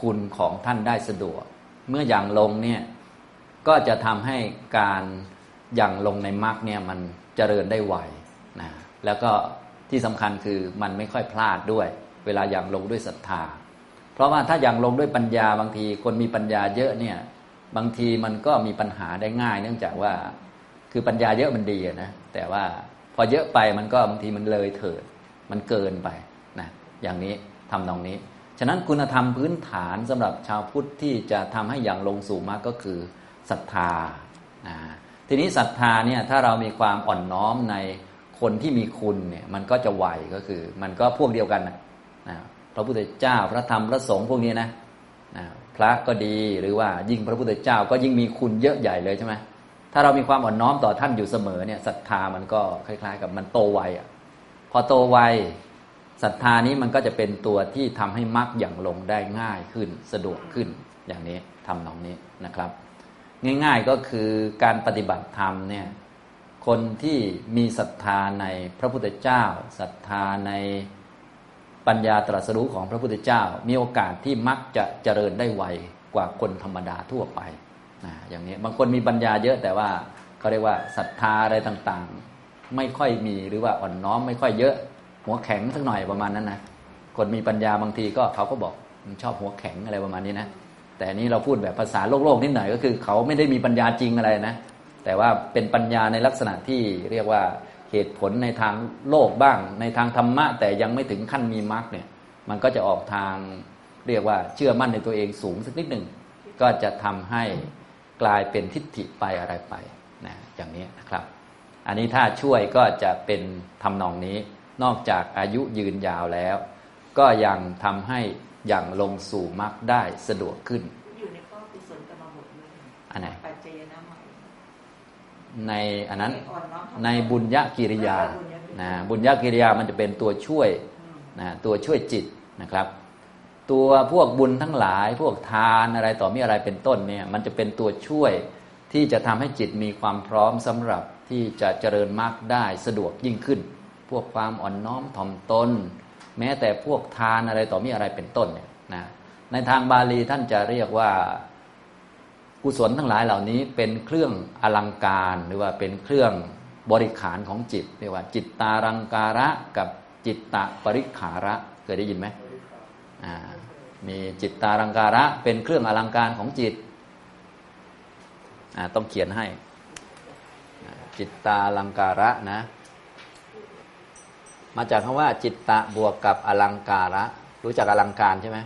คุณของท่านได้สะดวก เมื่ออย่างลงเนี่ยก็จะทำให้การอย่างลงในมรรคเนี่ยมัน เจริญได้ไวนะแล้วก็ที่สำคัญคือมันไม่ค่อยพลาดด้วย เวลาอย่างลงด้วยศรัทธา เพราะว่าถ้าอย่างลงด้วยปัญญาบางทีคนมีปัญญาเยอะเนี่ยบางทีมันก็มีปัญหาได้ง่าย เนื่องจากว่าคือปัญญาเยอะมันดีนะแต่ว่าพอเยอะไปมันก็บางทีมันเลยเถิด มันเกินไปนะอย่างนี้ทำนองนี้ ฉะนั้นคุณธรรมพื้นฐานสำหรับชาวพุทธที่จะทำให้อย่างลงสู่มรรคก็คือศรัทธานะ ทีนี้ศรัทธาเนี่ยถ้าเรามีความอ่อนน้อมในคนที่มีคุณเนี่ยมันก็จะไหวก็คือ มันก็พวกเดียวกันนะพระพุทธเจ้าพระธรรมพระสงฆ์พวกนี้นะพระก็ดีหรือว่ายิ่งพระพุทธเจ้าก็ยิ่งมีคุณเยอะใหญ่เลยใช่ไหมถ้าเรามีความอ่อนน้อมต่อท่านอยู่เสมอเนี่ยศรัทธามันก็คล้าย ๆ กับมันโตไวอะพอโตไวศรัทธานี้มันก็จะเป็นตัวที่ทำให้มรรคอย่างลงได้ง่ายขึ้นสะดวกขึ้นอย่างนี้ทำนองนี้นะครับ ง่ายๆก็คือการปฏิบัติธรรมเนี่ยคนที่มีศรัทธาในพระพุทธเจ้าศรัทธาในปัญญาตรัสรู้ของพระพุทธเจ้า มีโอกาสที่มักจะเจริญได้ไวกว่าคนธรรมดาทั่วไปนะอย่างนี้บางคนมีปัญญาเยอะแต่ว่าเขาเรียกว่าศรัทธาอะไรต่างๆ ไม่ค่อยมีหรือว่าอ่อนน้อมไม่ค่อยเยอะ หัวแข็งสักหน่อยประมาณนั้นนะคนมีปัญญาบางทีก็เขาก็บอกชอบหัวแข็งอะไรประมาณนี้นะ แต่นี้เราพูดแบบภาษาโลกโลกนิดหน่อยก็คือ เขาไม่ได้มีปัญญาจริงอะไรนะ แต่ว่าเป็นปัญญาในลักษณะที่เรียกว่าเหตุผลในทางโลกบ้าง ในทางธรรมะ แต่ยังไม่ถึงขั้นมีมรรคเนี่ย มันก็จะออกทางเรียกว่าเชื่อมั่นในตัวเองสูงสักนิดหนึ่งก็จะทำให้กลายเป็นทิฏฐิไปอะไรไปนะอย่างนี้นะครับ อันนี้ถ้าช่วยก็จะเป็นทำนองนี้ นอกจากอายุยืนยาวแล้ว ก็ยังทำให้ อย่างลงสู่มรรคได้สะดวกขึ้น อยู่ในข้อกุศลกรรมบทด้วยอันไหนปัจเจยนะใหม่ในอันนั้นอ่อนน้อมทำในบุญญกิริยาบุญญกิริยานะบุญญกิริยามันจะเป็นตัวช่วยอืมนะตัวช่วยจิตนะครับ ตัวพวกบุญทั้งหลาย พวกทานอะไรต่อมีอะไรเป็นต้นเนี่ยมันจะเป็นตัวช่วยที่จะทำให้จิตมีความพร้อมสำหรับที่จะเจริญมรรคได้สะดวกยิ่งขึ้น พวกความอ่อนน้อมถ่อมตน แม้แต่พวกทานอะไรต่อมีอะไรเป็นต้นเนี่ยนะในทางบาลีท่านจะเรียกว่ากุศลทั้งหลายเหล่านี้เป็นเครื่องอลังการหรือว่าเป็นเครื่องบริขารของจิตเรียกว่า จิตตารังการะกับจิตตะปริขาระเคยได้ยินไหมอ่ามีจิตตารังการะเป็นเครื่องอลังการของจิตอ่าต้องเขียนให้ จิตตาลังการะนะ มาจากคำว่าจิตตะบวกกับอลังการะ รู้จักอลังการใช่ไหม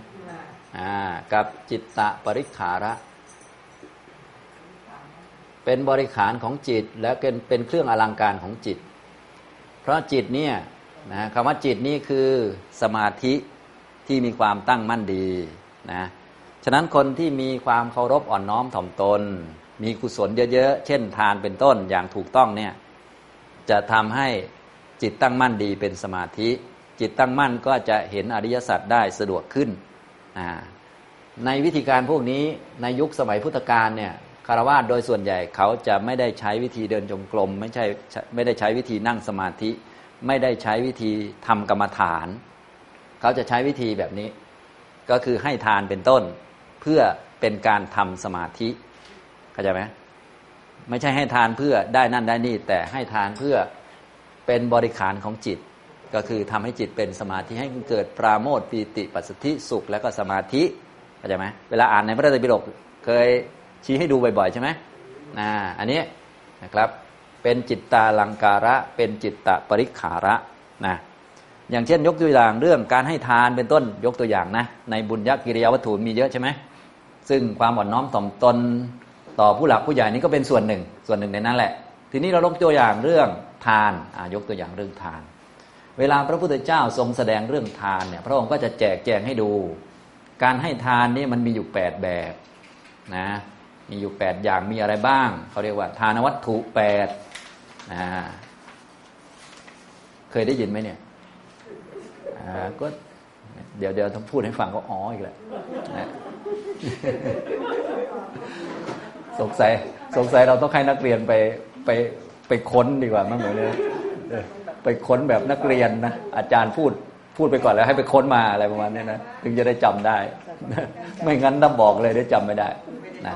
อ่ากับจิตตะปริขาระ เป็นบริขารของจิต และเป็นเป็นเครื่องอลังการของจิต เพราะจิตเนี่ยนะคำว่าจิตนี่คือสมาธิที่มีความตั้งมั่นดีนะฉะนั้นคนที่มีความเคารพอ่อนน้อมถ่อมตน มีกุศลเยอะๆ เช่นทานเป็นต้นอย่างถูกต้องเนี่ยจะทำให้ จิตตั้งมั่นดีเป็นสมาธิ จิตตั้งมั่นก็จะเห็นอริยสัจได้สะดวกขึ้น ในวิธีการพวกนี้ในยุคสมัยพุทธกาลเนี่ยคารวะโดยส่วนใหญ่เขาจะไม่ได้ใช้วิธีเดินจงกรมไม่ใช่ไม่ได้ใช้วิธีนั่งสมาธิ ไม่ได้ใช้วิธีทำกรรมฐาน เขาจะใช้วิธีแบบนี้ ก็คือให้ทานเป็นต้นเพื่อเป็นการทำสมาธิเข้าใจไหมไม่ใช่ให้ทานเพื่อได้นั่นได้นี่แต่ให้ทานเพื่อ เป็นบริขารของจิต ก็คือทำให้จิตเป็นสมาธิให้เกิดปราโมทปีติปัสสธิสุขแล้วก็สมาธิเข้าใจไหมเวลาอ่านในพระไตรปิฎกเคยชี้ให้ดูบ่อยๆใช่ไหมนะอันนี้นะครับเป็นจิตตาลังการะ เป็นจิตตปริขาระนะอย่างเช่น ยกตัวอย่างเรื่องการให้ทานเป็นต้นยกตัวอย่างนะในบุญญกิริยาวัตถุมีเยอะใช่ไหมซึ่งความอ่อนน้อมถ่อมตนต่อผู้หลักผู้ใหญ่นี้ก็เป็นส่วนหนึ่ง ส่วนหนึ่งในนั้นแหละ ทีนี้เราลกตัวอย่างเรื่องทานยกตัวอย่างเรื่องทาน เวลาพระพุทธเจ้าทรงแสดงเรื่องทานเนี่ยพระองค์ก็จะแจกแจงให้ดู การให้ทานนี่มันมีอยู่แปดแบบนะมีอยู่แปดอย่างมีอะไรบ้างเขาเรียกว่า ทานวัตถุแปดนะเคยได้ยินไหมเนี่ยก็เดี๋ยวเดี๋ยวต้องพูดให้ฟังก็อ๋ออีกแหละนะสงสัยสงสัยเราต้องให้นักเรียนไป ไปไปค้นดีกว่ามั้งเหมือนเนี่ยไปค้นแบบนักเรียนนะอาจารย์พูดพูดไปก่อนแล้วให้ไปค้นมาอะไรประมาณนี้นะถึงจะได้จำได้ ไม่งั้นถ้าบอกเลยได้จำไม่ได้นะ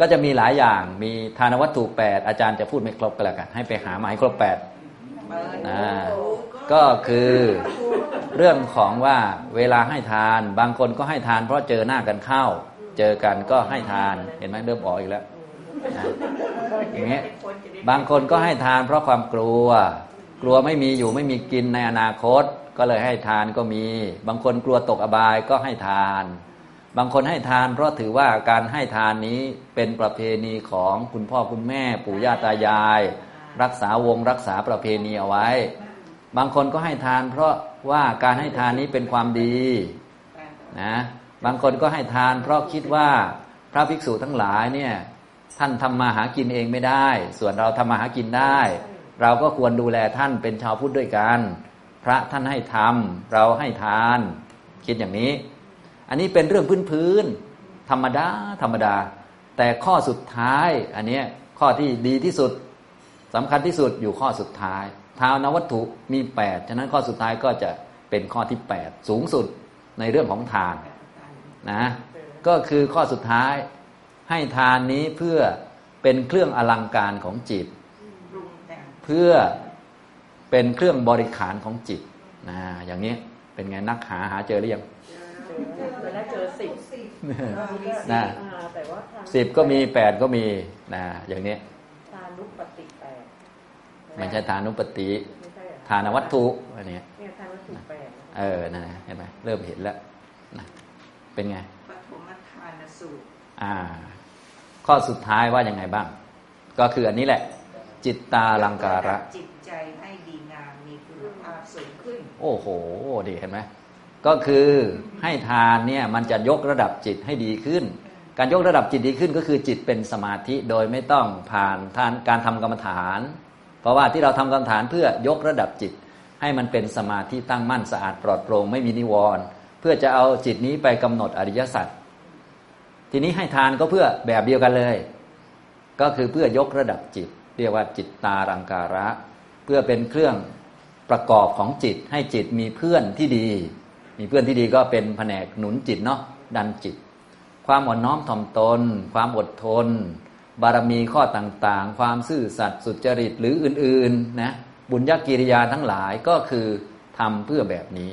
ก็จะมีหลายอย่างมีทานวัตถุแปดอาจารย์จะพูดไม่ครบก็แล้วกันให้ไปหามาให้ครบแปดนะก็คือเรื่องของว่าเวลาให้ทาน บางคนก็ให้ทานเพราะเจอหน้ากันเข้า เจอกันก็ให้ทานเห็นไหมเริ่มออกอีกแล้ว อย่างเงี้ยบางคนก็ให้ทานเพราะความกลัว กลัวไม่มีอยู่ไม่มีกินในอนาคต ก็เลยให้ทานก็มี บางคนกลัวตกอบายก็ให้ทาน บางคนให้ทานเพราะถือว่าการให้ทานนี้เป็นประเพณีของคุณพ่อคุณแม่ ปู่ย่าตายาย รักษาวงรักษาประเพณีเอาไว้ บางคนก็ให้ทาน เพราะว่าการให้ทานนี้เป็นความดีนะบางคนก็ให้ทาน เพราะคิดว่าพระภิกษุทั้งหลายเนี่ย ท่านทำมาหากินเองไม่ได้ ส่วนเราทำมาหากินได้ เราก็ควรดูแลท่านเป็นชาวพุทธด้วยกัน พระท่านให้ทำเราให้ทาน คิดอย่างนี้ อันนี้เป็นเรื่องพื้นพื้นธรรมดาธรรมดา แต่ข้อสุดท้าย อันนี้ข้อที่ดีที่สุดสำคัญที่สุดอยู่ข้อสุดท้ายทานวัตถุมีแปดฉะนั้นข้อสุดท้ายก็จะเป็นข้อที่แปดสูงสุดในเรื่องของทานนะก็คือข้อสุดท้าย ให้ทานนี้เพื่อเป็นเครื่องอลังการของจิต เพื่อเป็นเครื่องบริขารของจิตนะอย่างนี้เป็นไงนักหาหาเจอหรือยังเจอสิบนะสิบก็มีแปดก็มีนะอย่างนี้ทานุปติแปดไม่ใช่ทานุปติทานวัตถุอันนี้ทานวัตถุแปดเออนะเห็นไหมเริ่มเห็นแล้วนะเป็นไงปฐมทานสูตรอ่า ข้อสุดท้ายว่ายังไงบ้าง ก็คืออันนี้แหละ จิตตาลังการะ จิตใจให้ดีงามมีคุณภาพสูงขึ้น โอ้โหดีเห็นไหมก็คือให้ทานเนี่ยมันจะยกระดับจิตให้ดีขึ้น การยกระดับจิตดีขึ้นก็คือจิตเป็นสมาธิโดยไม่ต้องผ่านทานการทำกรรมฐาน เพราะว่าที่เราทำกรรมฐานเพื่อยกระดับจิต ให้มันเป็นสมาธิตั้งมั่นสะอาดปลอดโปร่งไม่มีนิวรณ์เพื่อจะเอาจิตนี้ไปกำหนดอริยสัจ ทีนี้ให้ทานก็เพื่อแบบเดียวกันเลย ก็คือเพื่อยกระดับจิต เรียกว่าจิตตารังการะ เพื่อเป็นเครื่องประกอบของจิต ให้จิตมีเพื่อนที่ดี มีเพื่อนที่ดีก็เป็นแผนกหนุนจิตเนาะดันจิต ความอ่อนน้อมถ่อมตน ความอดทน บารมีข้อต่างๆ ความซื่อสัตย์สุจริตหรืออื่นๆนะบุญญากิริยาทั้งหลายก็คือทำเพื่อแบบนี้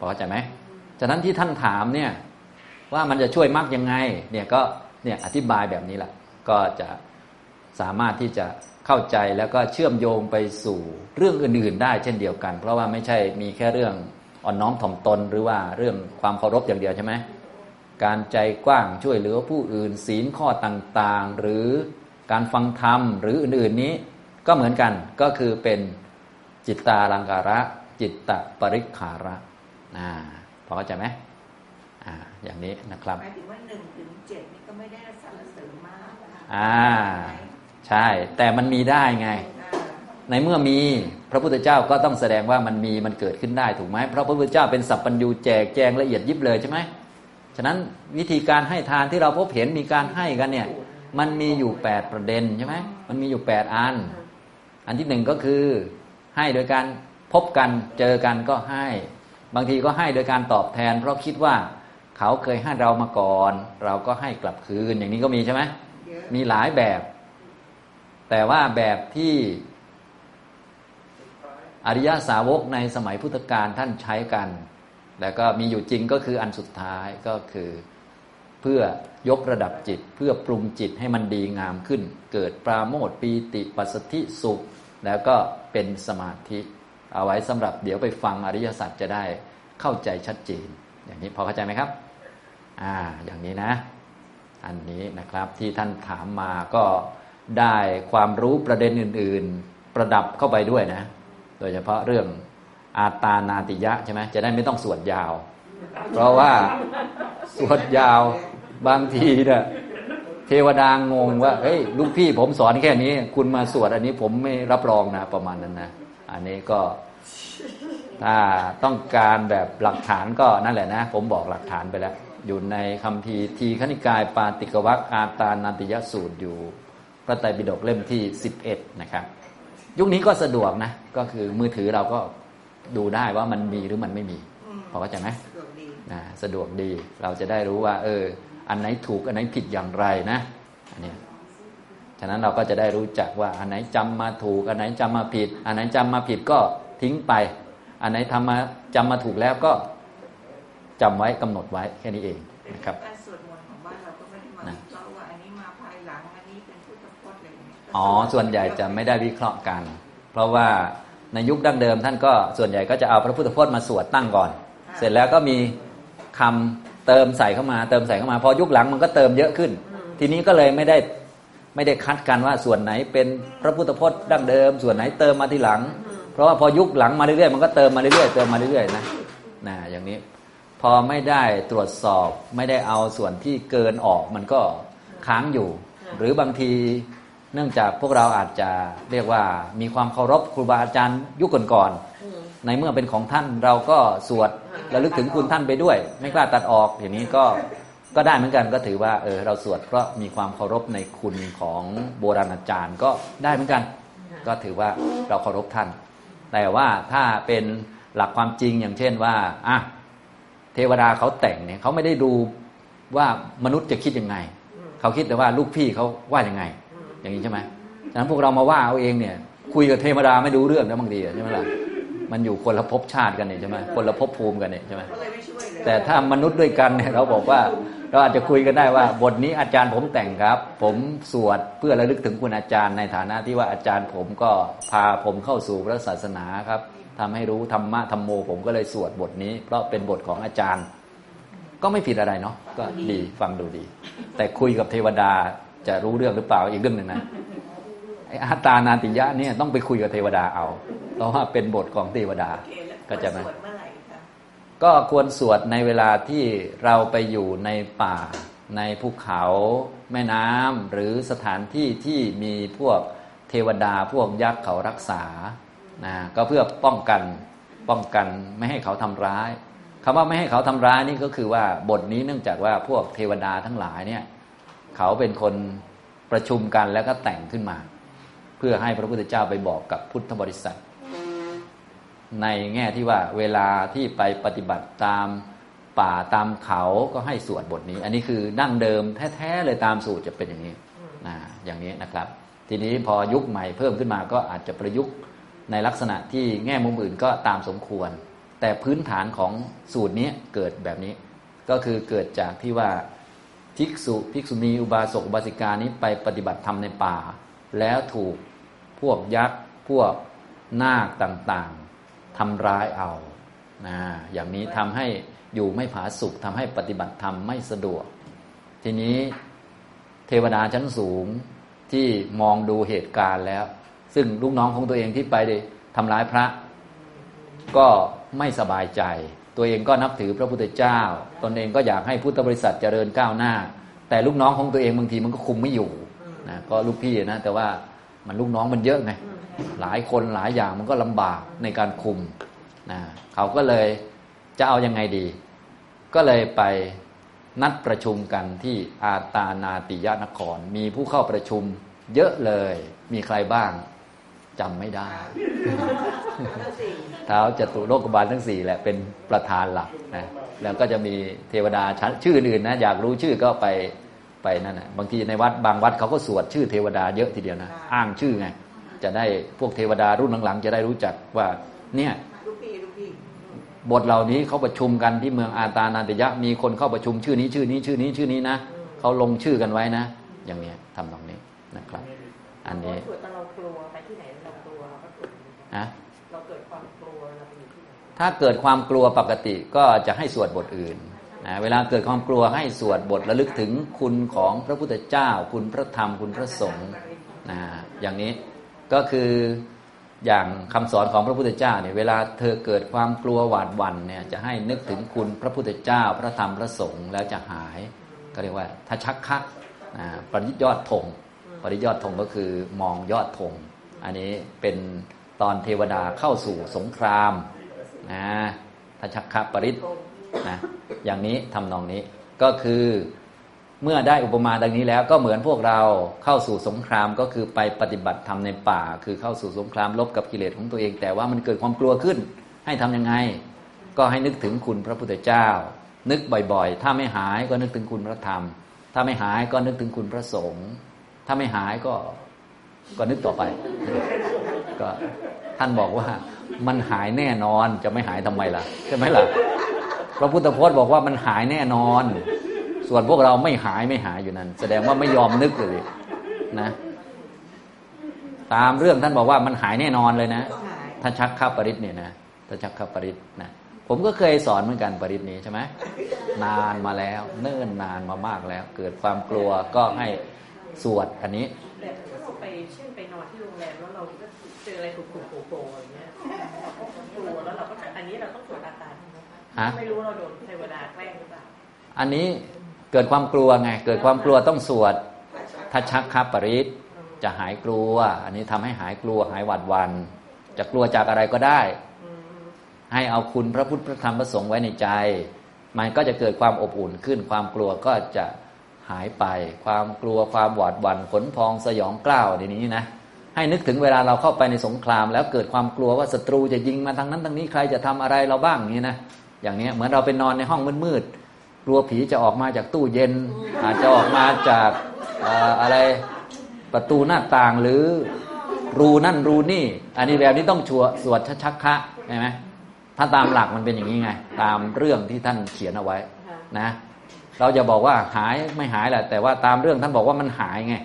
พอใจไหมฉะนั้นที่ท่านถามเนี่ย ว่ามันจะช่วยมากยังไงเนี่ยก็เนี่ยอธิบายแบบนี้แหละก็จะสามารถที่จะเข้าใจแล้วก็เชื่อมโยงไปสู่เรื่องอื่น ๆ ได้เช่นเดียวกัน เพราะว่าไม่ใช่มีแค่เรื่องอ่อนน้อมถ่อมตนหรือว่าเรื่องความเคารพอย่างเดียวใช่ไหมการใจกว้างช่วยเหลือผู้อื่นศีลข้อต่างๆ หรือการฟังธรรมหรืออื่น ๆนี้ก็เหมือนกันก็คือเป็นจิตตาลังการะ จิตตปริขาระนะพอเข้าใจไหม อ่า อย่างนี้นะครับหมายถึงว่าหนึ่งถึงเจ็ดนี่ก็ไม่ได้สรรเสริญมากอ่า ใช่ แต่มันมีได้ไง ในเมื่อมีพระพุทธเจ้าก็ต้องแสดงว่ามันมีมันเกิดขึ้นได้ถูกไหมเพราะพระพุทธเจ้าเป็นสัพพัญญูแจกแจงละเอียดยิบเลยใช่ไหมฉะนั้นวิธีการให้ทานที่เราพบเห็นมีการให้กันเนี่ย มันมีอยู่แปดประเด็นใช่ไหมมันมีอยู่แปดอัน อันที่หนึ่งก็คือให้โดยการพบกันเจอกันก็ให้ บางทีก็ให้โดยการตอบแทน เพราะคิดว่า เขาเคยให้เรามาก่อน เราก็ให้กลับคืนอย่างนี้ก็มีใช่ไหมมีหลายแบบ แต่ว่าแบบที่อริยสาวกในสมัยพุทธกาลท่านใช้กัน แล้วก็มีอยู่จริงก็คืออันสุดท้ายก็คือเพื่อยกระดับจิตเพื่อปรุงจิตให้มันดีงามขึ้น เกิดปราโมทย์ปีติปัสสธิสุข แล้วก็เป็นสมาธิ เอาไว้สำหรับเดี๋ยวไปฟังอริยสัจจะได้เข้าใจชัดเจน อย่างนี้พอเข้าใจไหมครับ อ่า อย่างนี้นะ อันนี้นะครับที่ท่านถามมาก็ได้ความรู้ประเด็นอื่น ๆ ประดับเข้าไปด้วยนะ โดยเฉพาะเรื่องอาตานาติยะใช่ไหมจะได้ไม่ต้องสวดยาว เพราะว่าสวดยาวบางทีเนี่ยเทวดางงว่าเฮ้ยลูกพี่ผมสอนแค่นี้ คุณมาสวดอันนี้ผมไม่รับรองนะประมาณนั้นนะ อันนี้ก็ ถ้าต้องการแบบหลักฐานก็นั่นแหละนะ ผมบอกหลักฐานไปแล้ว อยู่ในคำพีทีขณิกายปาติกวัคอาตานันติยสูตรอยู่พระไตรปิฎกเล่มที่ 11 นะครับ ยุคนี้ก็สะดวกนะ ก็คือมือถือเราก็ดูได้ว่ามันมีหรือมันไม่มีอืมพอเข้าใจไหมสะดวกดีนะสะดวกดีเราจะได้รู้ว่า เออ อันไหนถูกอันไหนผิดอย่างไรนะอันเนี้ยฉะนั้นเราก็จะได้รู้จักว่าอันไหนจำมาถูก อันไหนจำมาผิด อันไหนจำมาผิดก็ทิ้งไป อันไหนทำมาจำมาถูกแล้วก็จำไว้กำหนดไว้แค่นี้เองนะครับการสวดมนต์ของบ้านเราก็ไม่ได้มานะวิเคราะห์ว่าอันนี้มาภายหลังอันนี้เป็นพุทธพจน์อะไรอย่างเงี้ยอ๋อส่วนใหญ่จะไม่ได้วิเคราะห์กัน เพราะว่าในยุคดั้งเดิม ท่านก็ส่วนใหญ่ก็จะเอาพระพุทธพจน์มาสวดตั้งก่อน เสร็จแล้วก็มีคำเติมใส่เข้ามา เติมใส่เข้ามาพอยุคหลังมันก็เติมเยอะขึ้น ทีนี้ก็เลยไม่ได้ไม่ได้คัดกันว่าส่วนไหนเป็นพระพุทธพจน์ดั้งเดิม ส่วนไหนเติมมาทีหลัง เพราะว่าพอยุคหลังมาเรื่อยๆมันก็เติมมาเรื่อยๆเติมมาเรื่อยๆนะนะอย่างนี้พอไม่ได้ตรวจสอบไม่ได้เอาส่วนที่เกินออกมันก็ค้างอยู่ หรือบางทีเนื่องจากพวกเราอาจจะเรียกว่ามีความเคารพครูบาอาจารย์ยุคก่อนๆในเมื่อเป็นของท่านเราก็สวดระลึกถึงคุณท่านไปด้วย ไม่กล้าตัดออกอย่างนี้ก็ก็ได้เหมือนกันก็ถือว่าเออเราสวดเพราะมีความเคารพในคุณของโบราณอาจารย์ก็ได้เหมือนกัน ก็ถือว่าเราเคารพท่าน แต่ว่าถ้าเป็นหลักความจริงอย่างเช่นว่าอะเทวดาเขาแต่งเนี่ยเขาไม่ได้ดูว่ามนุษย์จะคิดยังไง เขาคิดแต่ว่าลูกพี่เขาว่ายังไง อย่างนี้ใช่ไหมฉะนั้นพวกเรามาว่าเอาเองเนี่ย คุยกับเทวดาไม่รู้เรื่องนะบางทีอะใช่ไหมล่ะมันอยู่คนละภพชาติกันเนี่ยใช่ไหมคนละภพภูมิกันเนี่ยใช่ไหมก็เลยไม่ช่วยเลยแต่ถ้ามนุษย์ด้วยกันเนี่ยเราบอกว่า เราอาจจะคุยกันได้ว่า บทนี้อาจารย์ผมแต่งครับ ผมสวดเพื่อระลึกถึงคุณอาจารย์ในฐานะที่ว่าอาจารย์ผมก็พาผมเข้าสู่พระศาสนาครับทำให้รู้ธรรมะธรรมโม ผมก็เลยสวดบทนี้ เพราะเป็นบทของอาจารย์ ก็ไม่ผิดอะไรเนาะก็ดีฟังดูดี แต่คุยกับเทวดาจะรู้เรื่องหรือเปล่าอีกเรื่องหนึ่งนะไอ้อาตานาติยะเนี่ยต้องไปคุยกับเทวดาเอา เพราะว่าเป็นบทของเทวดาก็จะไหม ก็ควรสวดในเวลาที่เราไปอยู่ในป่า ในภูเขาแม่น้ำหรือสถานที่ที่มีพวกเทวดาพวกยักษ์เขารักษานะก็เพื่อป้องกันป้องกันไม่ให้เขาทำร้ายคำว่าไม่ให้เขาทำร้ายนี่ก็คือว่าบทนี้เนื่องจากว่าพวกเทวดาทั้งหลายเนี่ยเขาเป็นคนประชุมกันแล้วก็แต่งขึ้นมา เพื่อให้พระพุทธเจ้าไปบอกกับพุทธบริษัท ในแง่ที่ว่าเวลาที่ไปปฏิบัติตามป่าตามเขาก็ให้สวดบทนี้ อันนี้คือดั้งเดิมแท้ๆเลยตามสูตรจะเป็นอย่างนี้นะอย่างนี้นะครับ ทีนี้พอยุคใหม่เพิ่มขึ้นมาก็อาจจะประยุกต์ในลักษณะที่แง่มุมอื่นก็ตามสมควร แต่พื้นฐานของสูตรนี้เกิดแบบนี้ ก็คือเกิดจากที่ว่าภิกษุภิกษุณีอุบาสกอุบาสิกานี้ไปปฏิบัติธรรมในป่า แล้วถูกพวกยักษ์พวกนาคต่างๆ ทำร้ายเอานะอย่างนี้ทำให้อยู่ไม่ผาสุกทำให้ปฏิบัติธรรมไม่สะดวก ทีนี้เทวดาชั้นสูงที่มองดูเหตุการณ์แล้ว ซึ่งลูกน้องของตัวเองที่ไปทำร้ายพระ ก็ไม่สบายใจ ตัวเองก็นับถือพระพุทธเจ้า ตนเองก็อยากให้พุทธบริษัทเจริญก้าวหน้า แต่ลูกน้องของตัวเองบางทีมันก็คุมไม่อยู่นะก็ลูกพี่นะแต่ว่ามันลูกน้องมันเยอะไง หลายคนหลายอย่างมันก็ลำบากในการคุมนะเขาก็เลยจะเอายังไงดี ก็เลยไปนัดประชุมกันที่อาตานาติยนคร มีผู้เข้าประชุมเยอะเลย มีใครบ้างจำไม่ได้ทั้งสี่เท้าจตุโลกบาลทั้งสี่แหละเป็นประธานหลักนะแล้วก็จะมีเทวดาชั้นชื่ออื่นนะ อยากรู้ชื่อก็ไปไปนั่นนะบางทีในวัดบางวัดเขาก็สวดชื่อเทวดาเยอะทีเดียวนะ อ้างชื่อไง จะได้พวกเทวดารุ่นหลังๆ จะได้รู้จักว่าเนี่ยลูกพี่ลูกพี่บทเหล่านี้เขาประชุมกันที่เมืองอาตานาติยะมีคนเข้าประชุมชื่อนี้ชื่อนี้ชื่อนี้ชื่อนี้นะเขาลงชื่อกันไว้นะ อย่างเนี้ยทำตรงนี้นะครับ อันนี้สวดตอนเรากลัวไปที่ไหนเรากลัวเราก็สวดนะเราเกิดความกลัวเราไปอยู่ที่ไหนถ้าเกิดความกลัวปกติก็จะให้สวดบทอื่นนะเวลาเกิดความกลัวให้สวดบทระลึกถึงคุณของพระพุทธเจ้า คุณพระธรรมคุณพระสงฆ์นะอย่างนี้ ก็คืออย่างคำสอนของพระพุทธเจ้าเนี่ยเวลาเธอเกิดความกลัวหวาดหวั่นเนี่ยจะให้นึกถึงคุณพระพุทธเจ้าพระธรรมพระสงฆ์แล้วจะหาย ก็เรียกว่าทัชชักคะปริยอดธงปริยอดธงก็คือมองยอดธงอันนี้เป็นตอนเทวดาเข้าสู่สงครามนะทัชชักคะปริตนะอย่างนี้ทำนองนี้ก็คือ เมื่อได้อุปมาดังนี้แล้วก็เหมือนพวกเราเข้าสู่สงครามก็คือไปปฏิบัติธรรมในป่า คือเข้าสู่สงครามลบกับกิเลสของตัวเอง แต่ว่ามันเกิดความกลัวขึ้น ให้ทำยังไง ก็ให้นึกถึงคุณพระพุทธเจ้า นึกบ่อยๆ ถ้าไม่หายก็นึกถึงคุณพระธรรม ถ้าไม่หายก็นึกถึงคุณพระสงฆ์ถ้าไม่หายก็ก็นึกต่อไป ก็ท่านบอกว่ามันหายแน่นอนจะไม่หายทำไมล่ะใช่ไหมล่ะพระพุทธพจน์บอกว่ามันหายแน่นอน ส่วนพวกเราไม่หายไม่หายอยู่นั้น แสดงว่าไม่ยอมนึกเลยนะ ตามเรื่องท่านบอกว่ามันหายแน่นอนเลยนะหายถ้าชักข้าปริศเนี่ยนะถ้าชักข้าปริศนะผมก็เคยสอนเหมือนกันปริศนี้ใช่ไหมนานมาแล้ว เนิ่นนานมามากแล้ว เกิดความกลัวก็ให้สวดอันนี้แต่ถ้าเราไปเช่นไปนอนที่โรงแรมแล้วเราก็เจออะไรถูกถูกโผล่ๆอย่างเงี้ยเราก็กลัวแล้วเราก็อันนี้เราต้องสวดอาตาใช่ไหมฮะไม่รู้เราโดนเทวดาแกล้งหรือเปล่าอันนี้ เกิดความกลัวไง เกิดความกลัวต้องสวดทัชชักคับปริศจะหายกลัว อันนี้ทำให้หายกลัวหายหวาดหวัน จะกลัวจากอะไรก็ได้ ให้เอาคุณพระพุทธพระธรรมพระสงฆ์ไว้ในใจ มันก็จะเกิดความอบอุ่นขึ้น ความกลัวก็จะหายไป ความกลัวความหวาดหวั่นขนพองสยองกล้าวในนี้นะให้นึกถึงเวลาเราเข้าไปในสงคราม แล้วเกิดความกลัวว่าศัตรูจะยิงมาทางนั้นทางนี้ใครจะทำอะไรเราบ้างอย่างนี้นะอย่างนี้เหมือนเราไปนอนในห้องมืดๆ กลัวผีจะออกมาจากตู้เย็น อาจจะออกมาจากเอ่ออะไรประตูหน้าต่างหรือรูนั่นรูนี่ อันนี้แบบนี้ต้องชัวสวดชักคะใช่ไหมถ้าตามหลักมันเป็นอย่างนี้ไง ตามเรื่องที่ท่านเขียนเอาไว้นะ เราจะบอกว่าหายไม่หายแหละ แต่ว่าตามเรื่องท่านบอกว่ามันหายไง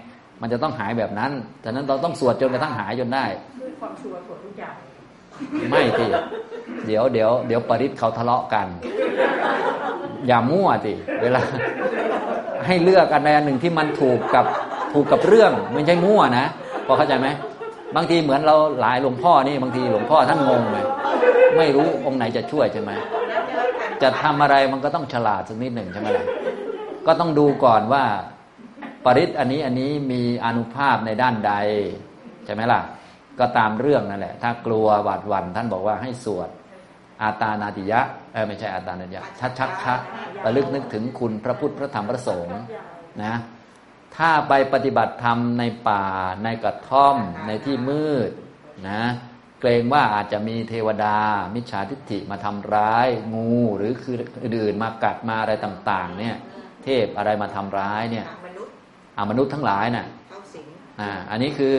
มันจะต้องหายแบบนั้นฉะนั้นเราต้องสวดจนกระทั่งหายจนได้ด้วยความชัวร์สวดทุกอย่าง ไม่ทีเดี๋ยวเดี๋ยวเดี๋ยวปริศเขาทะเลาะกัน อย่ามั่วสิเวลา ให้เลือกอันใดอันหนึ่งที่มันถูกกับถูกกับเรื่องไม่ใช่มั่วนะพอเข้าใจไหมบางทีเหมือนเราหลายหลวงพ่อนี่บางทีหลวงพ่อท่านงงเลยไม่รู้องค์ไหนจะช่วยใช่ไหมจะทำอะไรมันก็ต้องฉลาดสักนิดหนึ่งใช่ไหมล่ะก็ต้องดูก่อนว่า ปริศอันนี้อันนี้มีอนุภาพในด้านใด ใช่ไหมล่ะ ก็ตามเรื่องนั่นแหละ ถ้ากลัวหวาดหวั่นท่านบอกว่าให้สวด อาตานาติยะเออไม่ใช่อาตานาติยะชัดชักคะระลึกนึกถึงคุณพระพุทธพระธรรมพระสงฆ์นะถ้าไปปฏิบัติธรรมในป่าในกระท่อมในที่มืดนะเกรงว่าอาจจะมีเทวดา มิจฉาทิฏฐิมาทำร้าย งูหรือคืออื่นๆมากัดมาอะไรต่าง ๆ เนี่ย เทพอะไรมาทำร้ายเนี่ยทางมนุษย์อามนุษย์ทั้งหลายน่ะเข้าสิงอ่าอันนี้คือ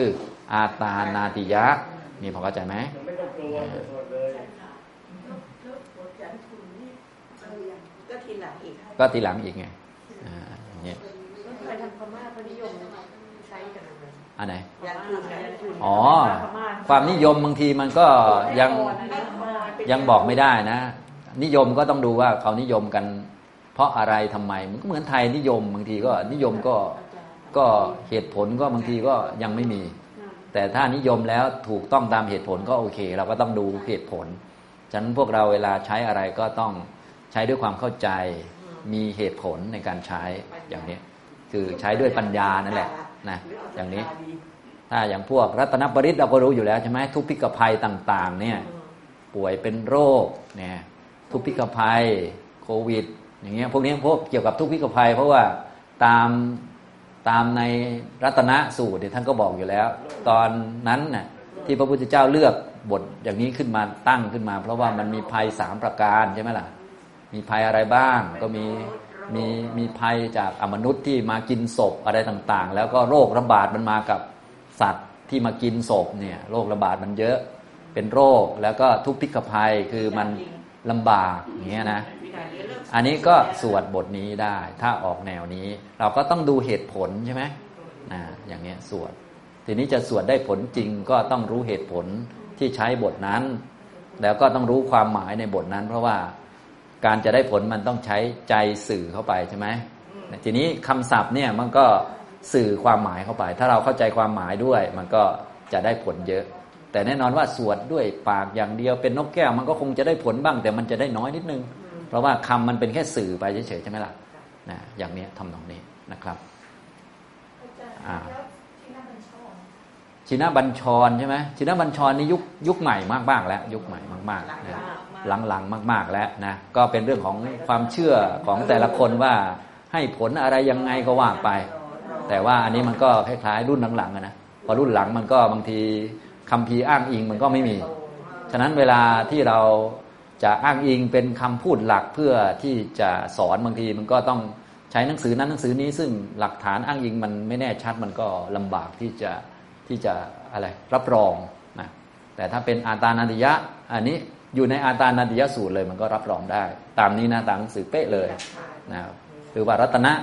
อาตานาติยะ นี่พอเข้าใจไหมไม่ต้องกลัวแต่สวดเลยก็ทีหลังอีกก็ทีหลังอีกไงอ่าอย่างเงี้ยไปทางพม่าเขานิยมใช้กันอะไรอันไหนยันทุนนะยันทุนอ๋อพม่าความนิยมบางทีมันก็ยังยังบอกไม่ได้นะ นิยมก็ต้องดูว่าเขานิยมกัน เพราะอะไรทำไม มันก็เหมือนไทยนิยมบางทีก็นิยมก็ก็เหตุผลก็บางทีก็ยังไม่มี แต่ถ้านิยมแล้วถูกต้องตามเหตุผลก็โอเค เราก็ต้องดูเหตุผล ฉะนั้นพวกเราเวลาใช้อะไรก็ต้องใช้ด้วยความเข้าใจมีเหตุผลในการใช้อย่างนี้ คือใช้ด้วยปัญญานั่นแหละนะอย่างนี้ ถ้าอย่างพวกรัตนปริศเราก็รู้อยู่แล้วใช่ไหมทุกพิกภัยต่างๆ เนี่ย ป่วยเป็นโรคเนี่ยทุกพิกภัยโควิด อย่างเงี้ยพวกนี้พวกเกี่ยวกับทุกพิกภัย เพราะว่าตาม ตามในรัตนสูตรเนี่ยท่านก็บอกอยู่แล้ว ตอนนั้นน่ะที่พระพุทธเจ้าเลือกบทอย่างนี้ขึ้นมาตั้งขึ้นมา เพราะว่ามันมีภัยสามประการใช่ไหมล่ะ มีภัยอะไรบ้างก็มีมีมีภัยจากอมนุษย์ที่มากินศพอะไรต่างๆ แล้วก็โรคระบาดมันมากับสัตว์ที่มากินศพเนี่ยโรคระบาดมันเยอะเป็นโรคแล้วก็ทุกพิกภัยคือมันลำบากอย่างเงี้ยนะ อันนี้ก็สวดบทนี้ได้ ถ้าออกแนวนี้ เราก็ต้องดูเหตุผลใช่ไหมนะอย่างเนี้ยสวด ทีนี้จะสวดได้ผลจริงก็ต้องรู้เหตุผลที่ใช้บทนั้น แล้วก็ต้องรู้ความหมายในบทนั้น เพราะว่าการจะได้ผลมันต้องใช้ใจสื่อเข้าไปใช่ไหมทีนี้คำศัพท์เนี่ยมันก็สื่อความหมายเข้าไป ถ้าเราเข้าใจความหมายด้วย มันก็จะได้ผลเยอะ แต่แน่นอนว่าสวดด้วยปากอย่างเดียวเป็นนกแก้ว มันก็คงจะได้ผลบ้าง แต่มันจะได้น้อยนิดนึง เพราะว่าคำมันเป็นแค่สื่อไปเฉยๆใช่ไหมล่ะนะอย่างนี้ทำนองนี้นะครับอ่าชินะบัญชรใช่ไหมชินะบัญชรนี่ยุคยุคใหม่มากๆแล้ว ยุคใหม่มากๆนะหลังๆมาก ๆแล้วนะก็เป็นเรื่องของความเชื่อของแต่ละคนว่าให้ผลอะไรยังไงก็ว่าไป แต่ว่าอันนี้มันก็คล้ายๆรุ่นหลังๆอะนะพอรุ่นหลังมันก็บางทีคำพีร์อ้างอิงมันก็ไม่มี ฉะนั้นเวลาที่เรา จะอ้างอิงเป็นคำพูดหลักเพื่อที่จะสอนบางทีมันก็ต้องใช้หนังสือนั้นหนังสือนี้ซึ่งหลักฐานอ้างอิงมันไม่แน่ชัดมันก็ลำบากที่จะที่จะอะไรรับรองนะแต่ถ้าเป็นอาตานันติยะ อันนี้อยู่ในอาตานันติยะสูตรเลยมันก็รับรองได้ ตามนี้นะตามหนังสือเป๊ะเลยนะครับหรือว่ารัตนะ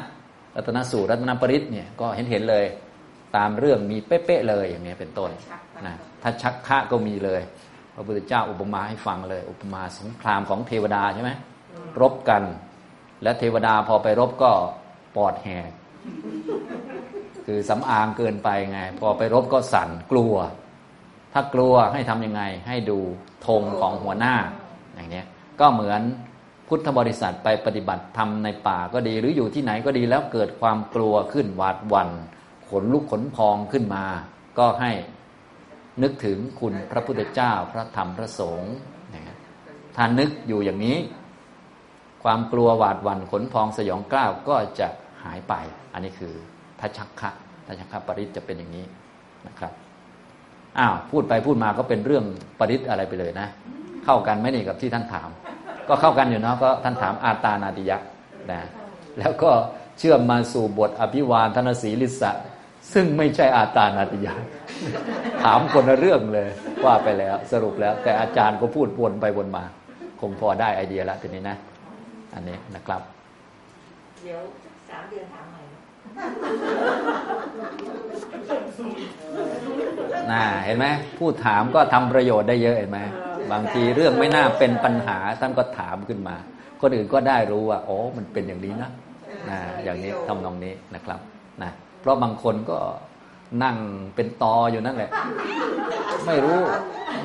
รัตนสูตรรัตนปริศเนี่ยก็เห็นเห็นเลย ตามเรื่องมีเป๊ะๆเลยอย่างนี้ยเป็นต้นนะถ้าชักคะก็มีเลย พระพุทธเจ้าอุปมาให้ฟังเลย อุปมาสงครามของเทวดาใช่ไหมรบกัน และเทวดาพอไปรบก็ปอดแหกคือสำอางเกินไปไง พอไปรบก็สั่นกลัว ถ้ากลัวให้ทำยังไง ให้ดูธงของหัวหน้าอย่างนี้ก็เหมือนพุทธบริษัทไปปฏิบัติธรรมในป่าก็ดี หรืออยู่ที่ไหนก็ดีแล้วเกิดความกลัวขึ้นหวาดหวัน่นขนลุกขนพองขึ้นมา ก็ให้ นึกถึงคุณพระพุทธเจ้าพระธรรมพระสงฆ์นะครับถ้านึกอยู่อย่างนี้ ความกลัวหวาดหวั่นขนพองสยองกล้าวก็จะหายไป อันนี้คือทัชชักคะทัชชักคะปริศจะเป็นอย่างนี้นะครับอ้าวพูดไปพูดมาก็เป็นเรื่องปริศอะไรไปเลยนะ เข้ากันไหมนี่กับที่ท่านถาม ก็เข้ากันอยู่เนาะก็ท่านถามอาตานาติยะนะแล้วก็เชื่อมมาสู่บทอภิวานธนศีลิสะ ซึ่งไม่ใช่อาตานาติยะถามคนละเรื่องเลยว่าไปแล้วสรุปแล้ว แต่อาจารย์ก็พูดวนไปวนมา คงพอได้ไอเดียแล้วทีนี้นะ อันนี้นะครับ เดี๋ยวสามเดือนถามใหม่น่าเห็นไหมผู้ถามก็ทำประโยชน์ได้เยอะเห็นไหมบางทีเรื่องไม่น่าเป็นปัญหาท่านก็ถามขึ้นมา คนอื่นก็ได้รู้ว่าอ๋อมันเป็นอย่างนี้นะนะอย่างนี้ทำนองนี้นะครับนะเพ ราะบางคนก็นั่งเป็นตออยู่นั่นแหละ ไม่รู้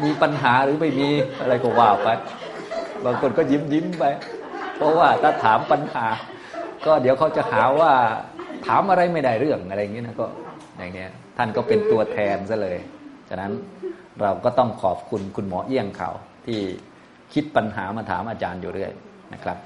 มีปัญหาหรือไม่มีอะไรก็ว่าไป บางคนก็ยิ้มยิ้มไป เพราะว่าถ้าถามปัญหา ก็เดี๋ยวเขาจะหาว่าถามอะไรไม่ได้เรื่องอะไรอย่างนี้นะก็อย่างเนี้ยท่านก็เป็นตัวแทนซะเลย ฉะนั้นเราก็ต้องขอบคุณคุณหมอเอี้ยงเขาที่คิดปัญหามาถามอาจารย์อยู่เรื่อยนะครับ